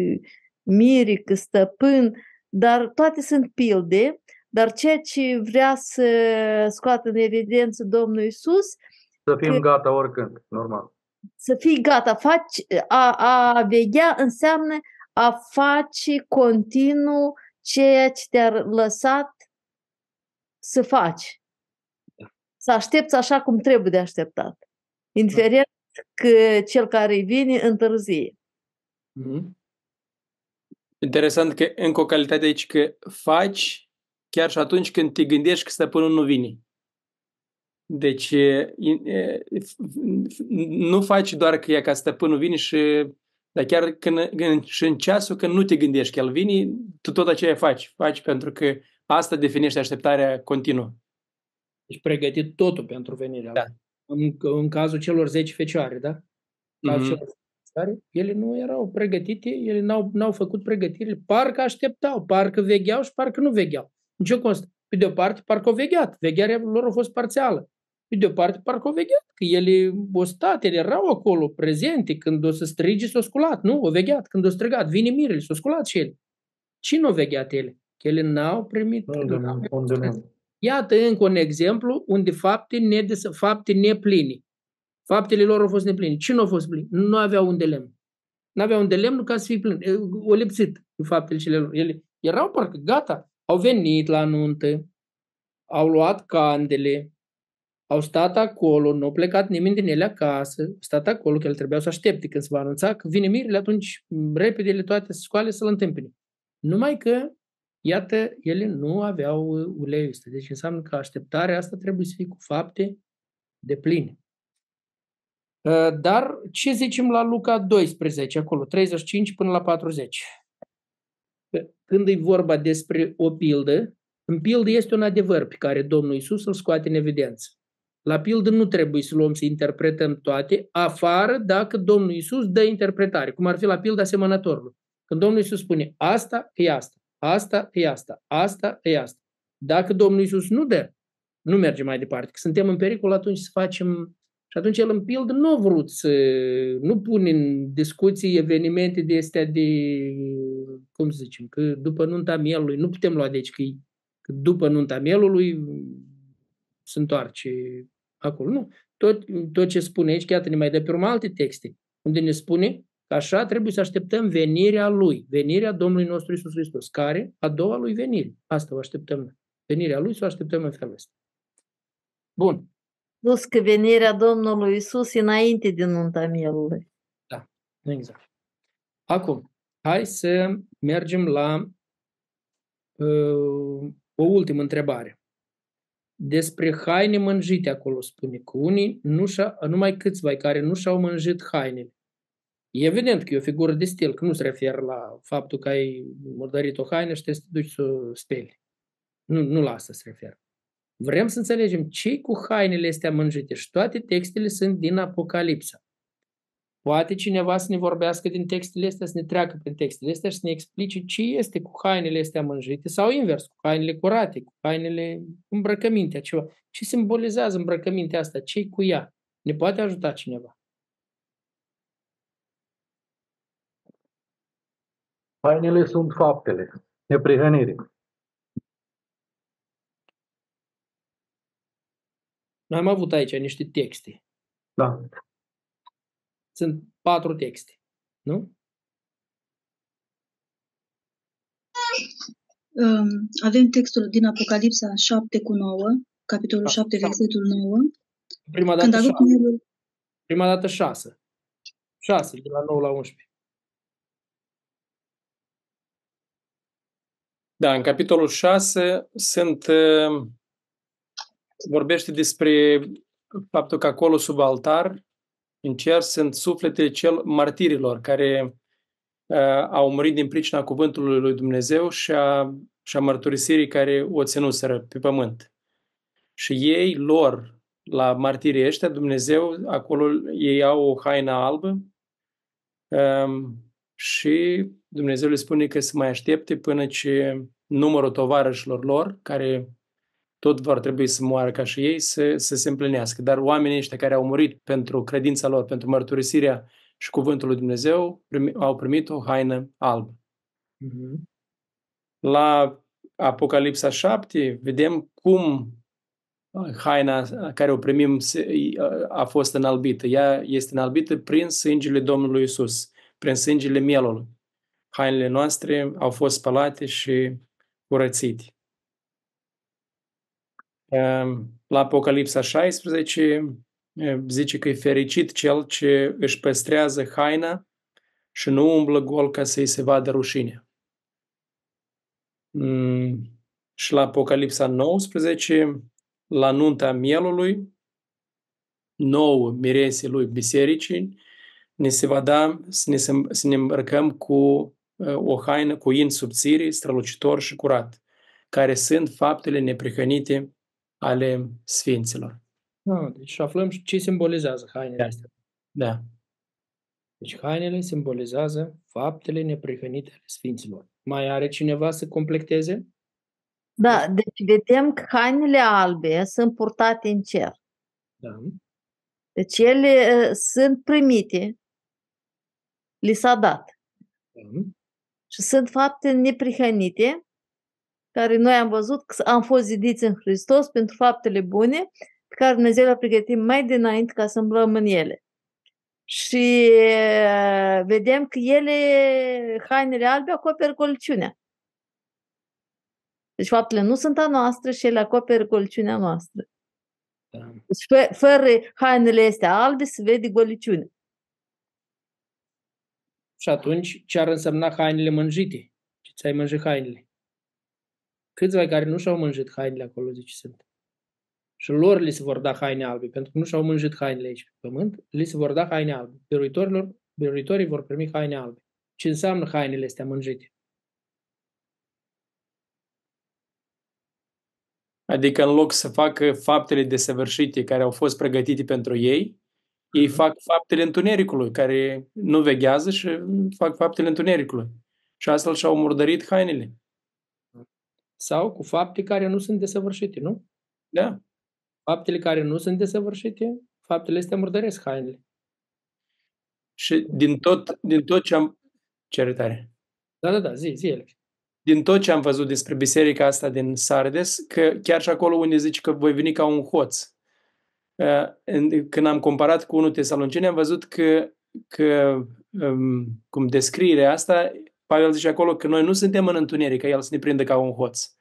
mirică, stăpân, dar toate sunt pilde, dar ceea ce vrea să scoată în evidență Domnul Isus. Să fim că, gata oricând, normal. Să fii gata. Faci, a, a veghea înseamnă a face continuu ceea ce te-a lăsat să faci. Să aștepți așa cum trebuie de așteptat. Indiferent că cel care vine întârzie. Mm-hmm. Interesant că încă o calitate aici că faci chiar și atunci când te gândești că stăpânul nu vine. Deci nu faci doar că e ca stăpânul vine și dar chiar când, când, și în ceasul când nu te gândești că el vine, tu tot aceea faci. Faci pentru că asta definește așteptarea continuă. Deci pregătit totul pentru venirea da. În, în cazul celor 10 fecioare, da? Cazul mm-hmm. celor care ele nu erau pregătite, ele n-au, n-au făcut pregătirile, parcă așteptau, parcă vegheau și parcă nu vegheau. În ce constă? Pe de o parte, parcă au vegheat, vegherea lor a fost parțială. Pe de o parte, parcă au vegheat, că ele o stat, ele erau acolo, prezente, când o să strige, s-au sculat, nu? Au vegheat, când au strigat, vine mirele, s-au sculat și ele. Cine au vegheat ele? Că ele n-au primit. Unde, unde, Iată încă un exemplu unde fapte, nedes- fapte nepline Faptele lor au fost nepline. Cine au fost plini? Nu aveau un de lemn. Nu aveau un de lemn ca să fie plin. O lipsit în faptele cele lor. Ele erau parcă gata. Au venit la nuntă, au luat candele, au stat acolo, nu au plecat nimeni din ele acasă, au stat acolo, că el trebuia să aștepte când se va anunța că vine mirele, atunci repede ele toate să scoale să-l întâmpine. Numai că, iată, ele nu aveau uleiul ăsta. Deci înseamnă că așteptarea asta trebuie să fie cu fapte de pline. Ă, dar ce zicem la Luca 12, acolo, 35 până la 40? Când e vorba despre o pildă, în pildă este un adevăr pe care Domnul Isus îl scoate în evidență. La pildă nu trebuie să luăm să interpretăm toate, afară dacă Domnul Isus dă interpretare, cum ar fi la pilda asemănătorului. Când Domnul Isus spune asta e asta, asta e asta, asta e asta. Dacă Domnul Isus nu dă, nu merge mai departe. Că suntem în pericol atunci să facem și atunci el în pildă nu a vrut să, nu pune în discuții evenimente de astea de, cum să zicem, că după nunta mielului, nu putem lua deci că, că după nunta mielului se întoarce acolo. Nu. Tot, tot ce spune aici, chiar ne mai dă pe urmă alte texte, unde ne spune că așa trebuie să așteptăm venirea Lui, venirea Domnului nostru Isus Hristos, care a doua Lui venire. Asta o așteptăm Venirea Lui să o așteptăm în felul ăsta. Bun spus că venirea Domnului Isus înainte de nunta mielului. Da, exact. Acum, hai să mergem la uh, o ultimă întrebare. Despre haine mânjite acolo spune că unii, nu numai câțiva care nu și-au mânjit hainele. E evident că e o figură de stil, că nu se referă la faptul că ai murdărit o haină și trebuie să te duci să o speli. Nu, nu la asta se referă. Vrem să înțelegem ce cu hainele astea mânjite și toate textele sunt din Apocalipsa. Poate cineva să ne vorbească din textele astea, să ne treacă prin textele astea și să ne explice ce este cu hainele astea mânjite sau invers, cu hainele curate, cu hainele îmbrăcămintea, ceva. Ce simbolizează îmbrăcămintea asta? ce cu ea? Ne poate ajuta cineva? Hainele sunt faptele, neprihănire. Noi am avut aici niște texte. Da. Sunt patru texte, nu? Avem textul din Apocalipsa 7 cu 9, capitolul 7, versetul 9. Prima dată Când a 6. rupt mielul, Prima dată 6. 6, de la 9 la 11. Da, în capitolul 6 sunt, uh, vorbește despre faptul că acolo sub altar, în cer, sunt sufletele cel martirilor care uh, au murit din pricina cuvântului lui Dumnezeu și a, și a mărturisirii care o ținuseră pe pământ. Și ei, lor, la martirii ăștia, Dumnezeu, acolo ei au o haină albă um, și Dumnezeu le spune că să mai aștepte până ce numărul tovarășilor lor, care tot vor trebui să moară ca și ei, să, să se împlinească. Dar oamenii ăștia care au murit pentru credința lor, pentru mărturisirea și cuvântul lui Dumnezeu, primi, au primit o haină albă. Mhm. La Apocalipsa 7 vedem cum haina care o primim se- a fost înalbită. Ea este înalbită prin sângele Domnului Isus, prin sângele mielului. Hainele noastre au fost spălate și curățite. Ehm, La Apocalipsa 16 eh, zice că e fericit cel ce își păstrează haina și nu umblă gol ca să-i se vadă rușinea. Mm, Și la Apocalipsa 19, la nunta mielului, nouă miresii lui bisericii, ne se va da să ne, să ne îmbrăcăm cu eh, o haină cu in subțiri, strălucitor și curat, care sunt faptele neprihănite ale sfinților. Ah, deci aflăm și ce simbolizează hainele astea. Da. Deci hainele simbolizează faptele neprihănite ale Sfinților. Mai are cineva să completeze? Da, deci vedem că hainele albe sunt purtate în cer. Da. Deci ele uh, sunt primite, li s-a dat. da. Și sunt fapte neprihănite, care noi am văzut că am fost zidiți în Hristos pentru faptele bune, pe care Dumnezeu le-a pregătit mai dinainte ca să umblăm în ele. Și uh, vedem că ele, hainele albe, acoperă goliciunea. Deci faptele nu sunt a noastră și ele acoperă goliciunea noastră. da. Deci fă, fără hainele astea albe se vede goliciune. Și atunci, ce ar însemna hainele mânjite? Ce ți-ai mânjit hainele? Câțiva care nu și-au mânjit hainele acolo, zice sunt. Și lor li se vor da haine albe, pentru că nu și-au mânjit hainele aici pe pământ, li se vor da haine albe. Biruitorilor, biruitorii vor primi haine albe. Ce înseamnă hainele astea mânjite? Adică în loc să facă faptele desăvârșite care au fost pregătite pentru ei, ei fac faptele întunericului, care nu veghează și fac faptele întunericului. Și astfel și-au murdărit hainele. Sau cu fapte care nu sunt desăvârșite, nu? Da. Faptele care nu sunt desăvârșite, faptele astea murdăresc hainele. Și din tot, din tot ce am... Ce iertare. Da, da, da, zi, zi, Alex. Din tot ce am văzut despre biserica asta din Sardes, că chiar și acolo unde zice că voi veni ca un hoț. Uh, în- Când am comparat cu 1 Tesaloniceni, am văzut că, că um, cum descrierea asta, Pavel zice acolo că noi nu suntem în întuneric, ca el să ne prindă ca un hoț.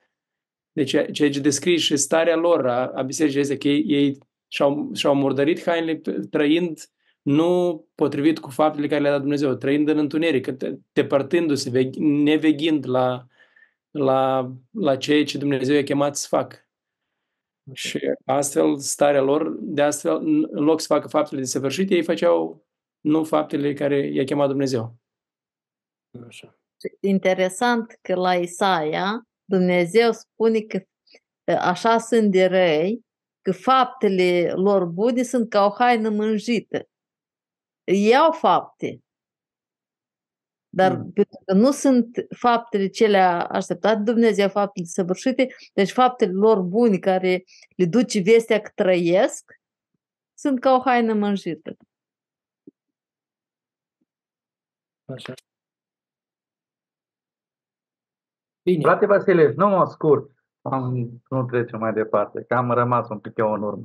Deci ceea ce descrie și starea lor a, a bisericii este că ei, ei și-au, și-au murdărit hainele trăind nu potrivit cu faptele care le-a dat Dumnezeu, trăind în întuneric, te- depărtându-se, veg- neveghind la, la, la ceea ce Dumnezeu i-a chemat să facă. Și astfel, starea lor, de astfel, în în loc să facă faptele desăvârșite, ei făceau nu faptele care i-a chemat Dumnezeu. Așa. Interesant că la Isaia Dumnezeu spune că e, așa sunt de răi, că faptele lor bune sunt ca o haină mânjită. Iau fapte, dar Mm. pentru că nu sunt faptele cele așteptate de Dumnezeu, faptele săvârșite, deci faptele lor bune care le duce vestea că trăiesc, sunt ca o haină mânjită. Așa. Bine. Frate Vasile, numai scurt, am, nu trecem mai departe, că am rămas un pic eu în urmă.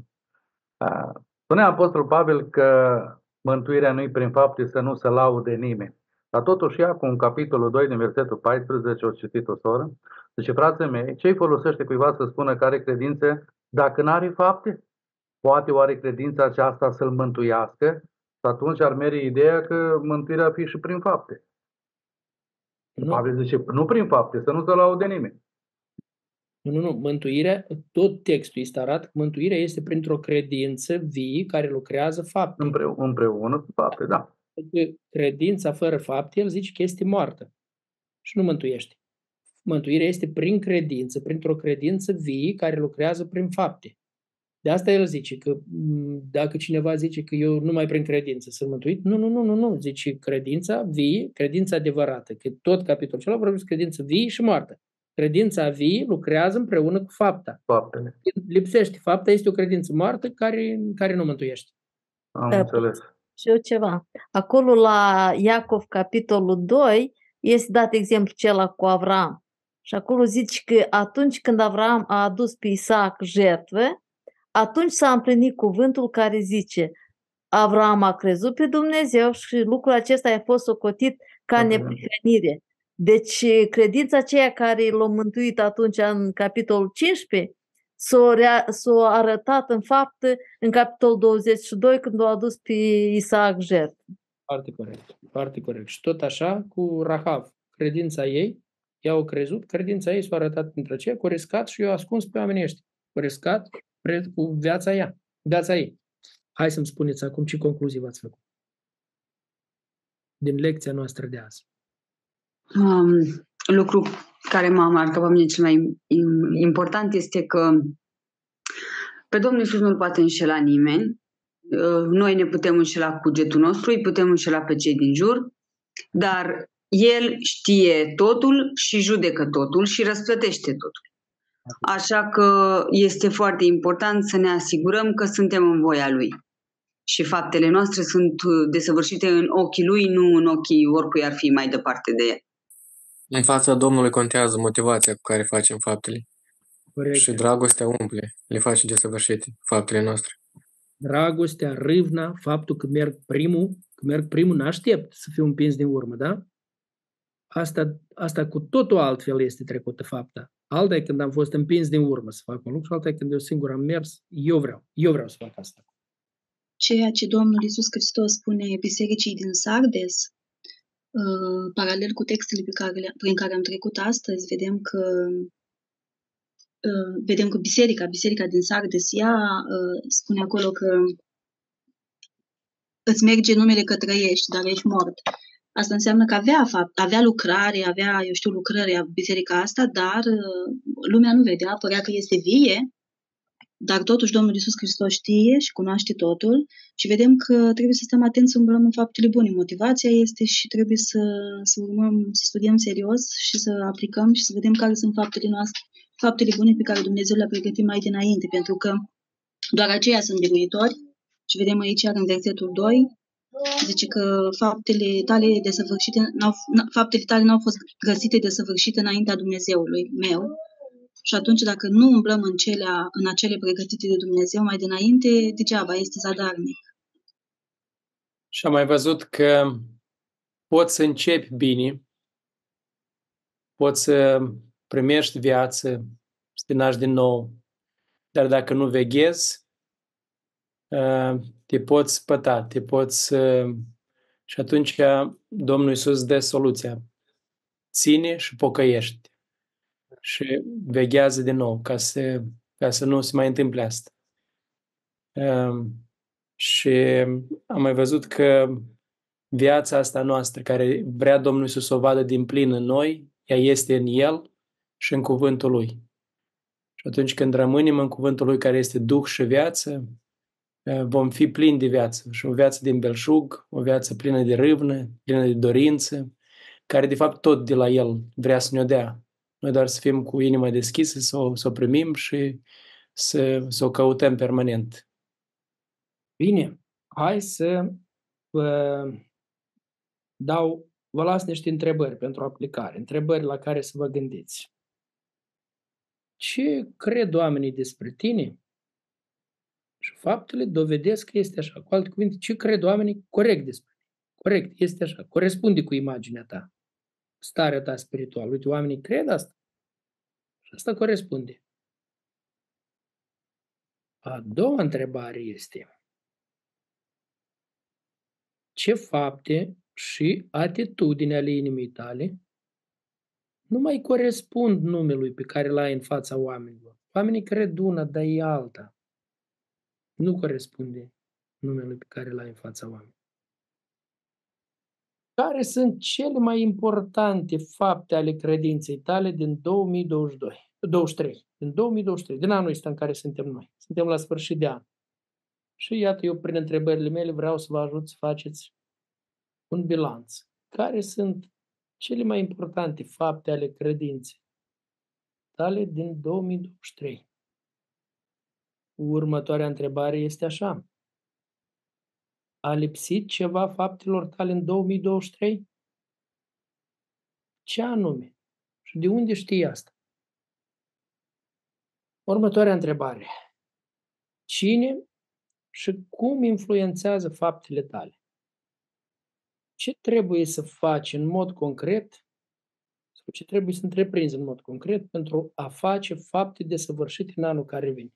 A, Spunea Apostolul Pavel că mântuirea nu-i prin fapte să nu se laude nimeni. Dar totuși ea, cu în capitolul 2 din versetul 14, o citit o soră, zice, frații mei, ce-i folosește cuiva să spună că are credință Dacă nu are fapte, poate oare credința aceasta să-l mântuiască? Și atunci ar merge ideea că mântuirea fi și prin fapte. Nu. Pavel zice, nu prin fapte, să nu se laude nimeni. Nu, nu, nu. Mântuirea, tot textul este arată că mântuirea este printr-o credință vie care lucrează fapte. Împreună, împreună cu fapte, da. Credința fără fapte, el zice că este moartă și nu mântuiește. Mântuirea este prin credință, printr-o credință vie care lucrează prin fapte. De asta el zice că dacă cineva zice că eu numai prin credință sunt mântuit, nu, nu, nu, nu, nu, zice credința vie, credința adevărată, că tot capitolul acela vorbește credință vie și moartă. Credința vie lucrează împreună cu fapta. Faptele. Lipsește. Fapta este o credință moartă care, care nu mântuiește. Am da, înțeles. Și eu ceva. Acolo la Iacov, capitolul 2, este dat exemplu cel cu Avram. Și acolo zice că atunci când Avram a adus pe Isaac jertve, atunci s-a împlinit cuvântul care zice Avram a crezut pe Dumnezeu și lucrul acesta a fost socotit ca neprihănire. Deci credința aceea care l-a mântuit atunci în capitolul 15 s-a, rea- s-a arătat în fapt în capitolul 22 când a adus pe Isaac jert. Foarte corect, foarte corect. Și tot așa cu Rahav, credința ei, ea au crezut, credința ei s-a arătat între aceea, cu riscat și eu ascuns pe oamenii ăștia. Cu riscat cu viața ea, viața ei. Hai să-mi spuneți acum ce concluzii v-ați făcut din lecția noastră de azi. Um, lucru care m-a marcat pe mine cel mai important este că pe Domnul Iisus nu-L poate înșela nimeni. Uh, noi ne putem înșela cu cugetul nostru, îi putem înșela pe cei din jur, dar El știe totul și judecă totul și răsplătește totul. Așa că este foarte important să ne asigurăm că suntem în voia Lui. Și faptele noastre sunt desăvârșite în ochii Lui, nu în ochii oricui ar fi mai departe de El. În fața Domnului contează motivația cu care facem faptele. Corect. Și dragostea umple, le face desăvârșite faptele noastre. Dragostea, râvna, faptul că merg primul, că merg primul, n-aștept să fiu împins din urmă, da? Asta, asta cu totul altfel este trecută fapta. Alta e când am fost împins din urmă să fac un lucru, alta e când eu singur am mers, eu vreau, eu vreau să fac asta. Ceea ce Domnul Iisus Hristos spune bisericii din Sardes, uh, paralel cu textele pe care, prin care am trecut astăzi, vedem că uh, vedem că biserica, biserica din Sardes, ea uh, spune acolo că îți merge numele că trăiești, dar ești mort. Asta înseamnă că avea, fapt, avea lucrare, avea, eu știu, lucrări a biserica asta, dar uh, lumea nu vedea, părea că este vie, dar totuși Domnul Iisus Hristos știe și cunoaște totul și vedem că trebuie să stăm atenți să umblăm în faptele bune. Motivația este și trebuie să, să urmăm, să studiem serios și să aplicăm și să vedem care sunt faptele noastre, faptele bune pe care Dumnezeu le-a pregătit mai dinainte, pentru că doar aceia sunt biruitori. Și vedem aici, în versetul 2, Zice că faptele tale desăvârșite, n-au, faptele tale n-au fost găsite desăvârșite înaintea Dumnezeului meu. Și atunci, dacă nu umblăm în, celea, în acele pregătite de Dumnezeu mai dinainte, degeaba este zadarnic. Și am mai văzut că poți să începi bine, poți să primești viață, să te naști din nou, dar dacă nu veghezi, te poți spăta, te poți... Și atunci Domnul Iisus dă soluția. Ține și pocăiește. Și veghează din nou ca să, ca să nu se mai întâmple asta. Și am mai văzut că viața asta noastră, care vrea Domnul Iisus să o vadă din plin în noi, ea este în El și în cuvântul Lui. Și atunci când rămânem în cuvântul Lui care este Duh și viață, Eh, vom fi plini de viață și o viață din belșug, o viață plină de râvnă, plină de dorință, care de fapt tot de la El vrea să ne-o dea. Noi doar să fim cu inima deschisă, să o, să o primim și să, să o căutăm permanent. Bine, hai să vă dau, vă las niște întrebări pentru aplicare, întrebări la care să vă gândiți. Ce cred oamenii despre tine și faptele dovedesc că este așa. Cu alte cuvinte, ce cred oamenii corect despre tine. Corect, este așa. Corespunde cu imaginea ta. Starea ta spirituală. Uite, oamenii cred asta. Și asta corespunde. A doua întrebare este ce fapte și atitudini ale inimii tale nu mai corespund numelui pe care l-ai în fața oamenilor. Oamenii cred una, dar e alta. Nu corespunde numelui pe care l-ai în fața oamenilor. Care sunt cele mai importante fapte ale credinței tale din 2022, 23, din 2023, din anul ăsta în care suntem noi. Suntem la sfârșit de an. Și iată, eu prin întrebările mele vreau să vă ajut să faceți un bilanț. Care sunt cele mai importante fapte ale credinței tale din 2023? Următoarea întrebare este așa. A lipsit ceva faptelor tale în 2023? Ce anume? Și de unde știi asta? Următoarea întrebare. Cine și cum influențează faptele tale? Ce trebuie să faci în mod concret sau ce trebuie să întreprinzi în mod concret pentru a face fapte desăvârșite în anul care vine?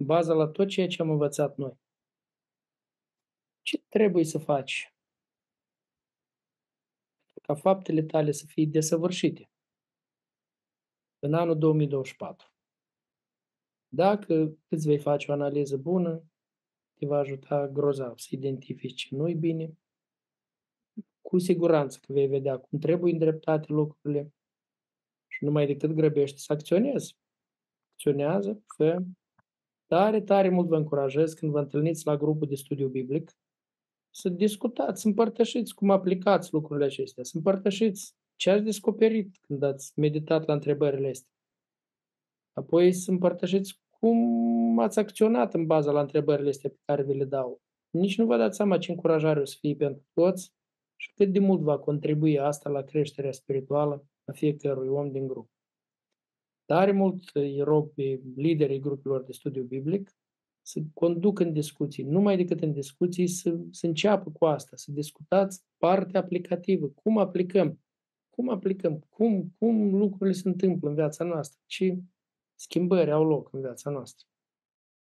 În baza la tot ceea ce am învățat noi. Ce trebuie să faci ca faptele tale să fie desăvârșite în anul 2024? Dacă îți vei face o analiză bună, te va ajuta grozav să identifici ce nu-i bine, cu siguranță că vei vedea cum trebuie îndreptate lucrurile și numai decât grăbește să acționezi. Acționează, că tare, tare mult vă încurajez când vă întâlniți la grupul de studiu biblic să discutați, să împărtășiți cum aplicați lucrurile acestea, să împărtășiți ce ați descoperit când ați meditat la întrebările astea. Apoi să împărtășiți cum ați acționat în baza la întrebările astea pe care vi le dau. Nici nu vă dați seama ce încurajare o să fie pentru toți și cât de mult va contribui asta la creșterea spirituală a fiecărui om din grup. Tare mult îi rog pe liderii grupelor de studiu biblic să conducă în discuții, numai decât în discuții, să, să înceapă cu asta, să discutați partea aplicativă, cum aplicăm, cum aplicăm, cum, cum lucrurile se întâmplă în viața noastră, ce schimbări au loc în viața noastră.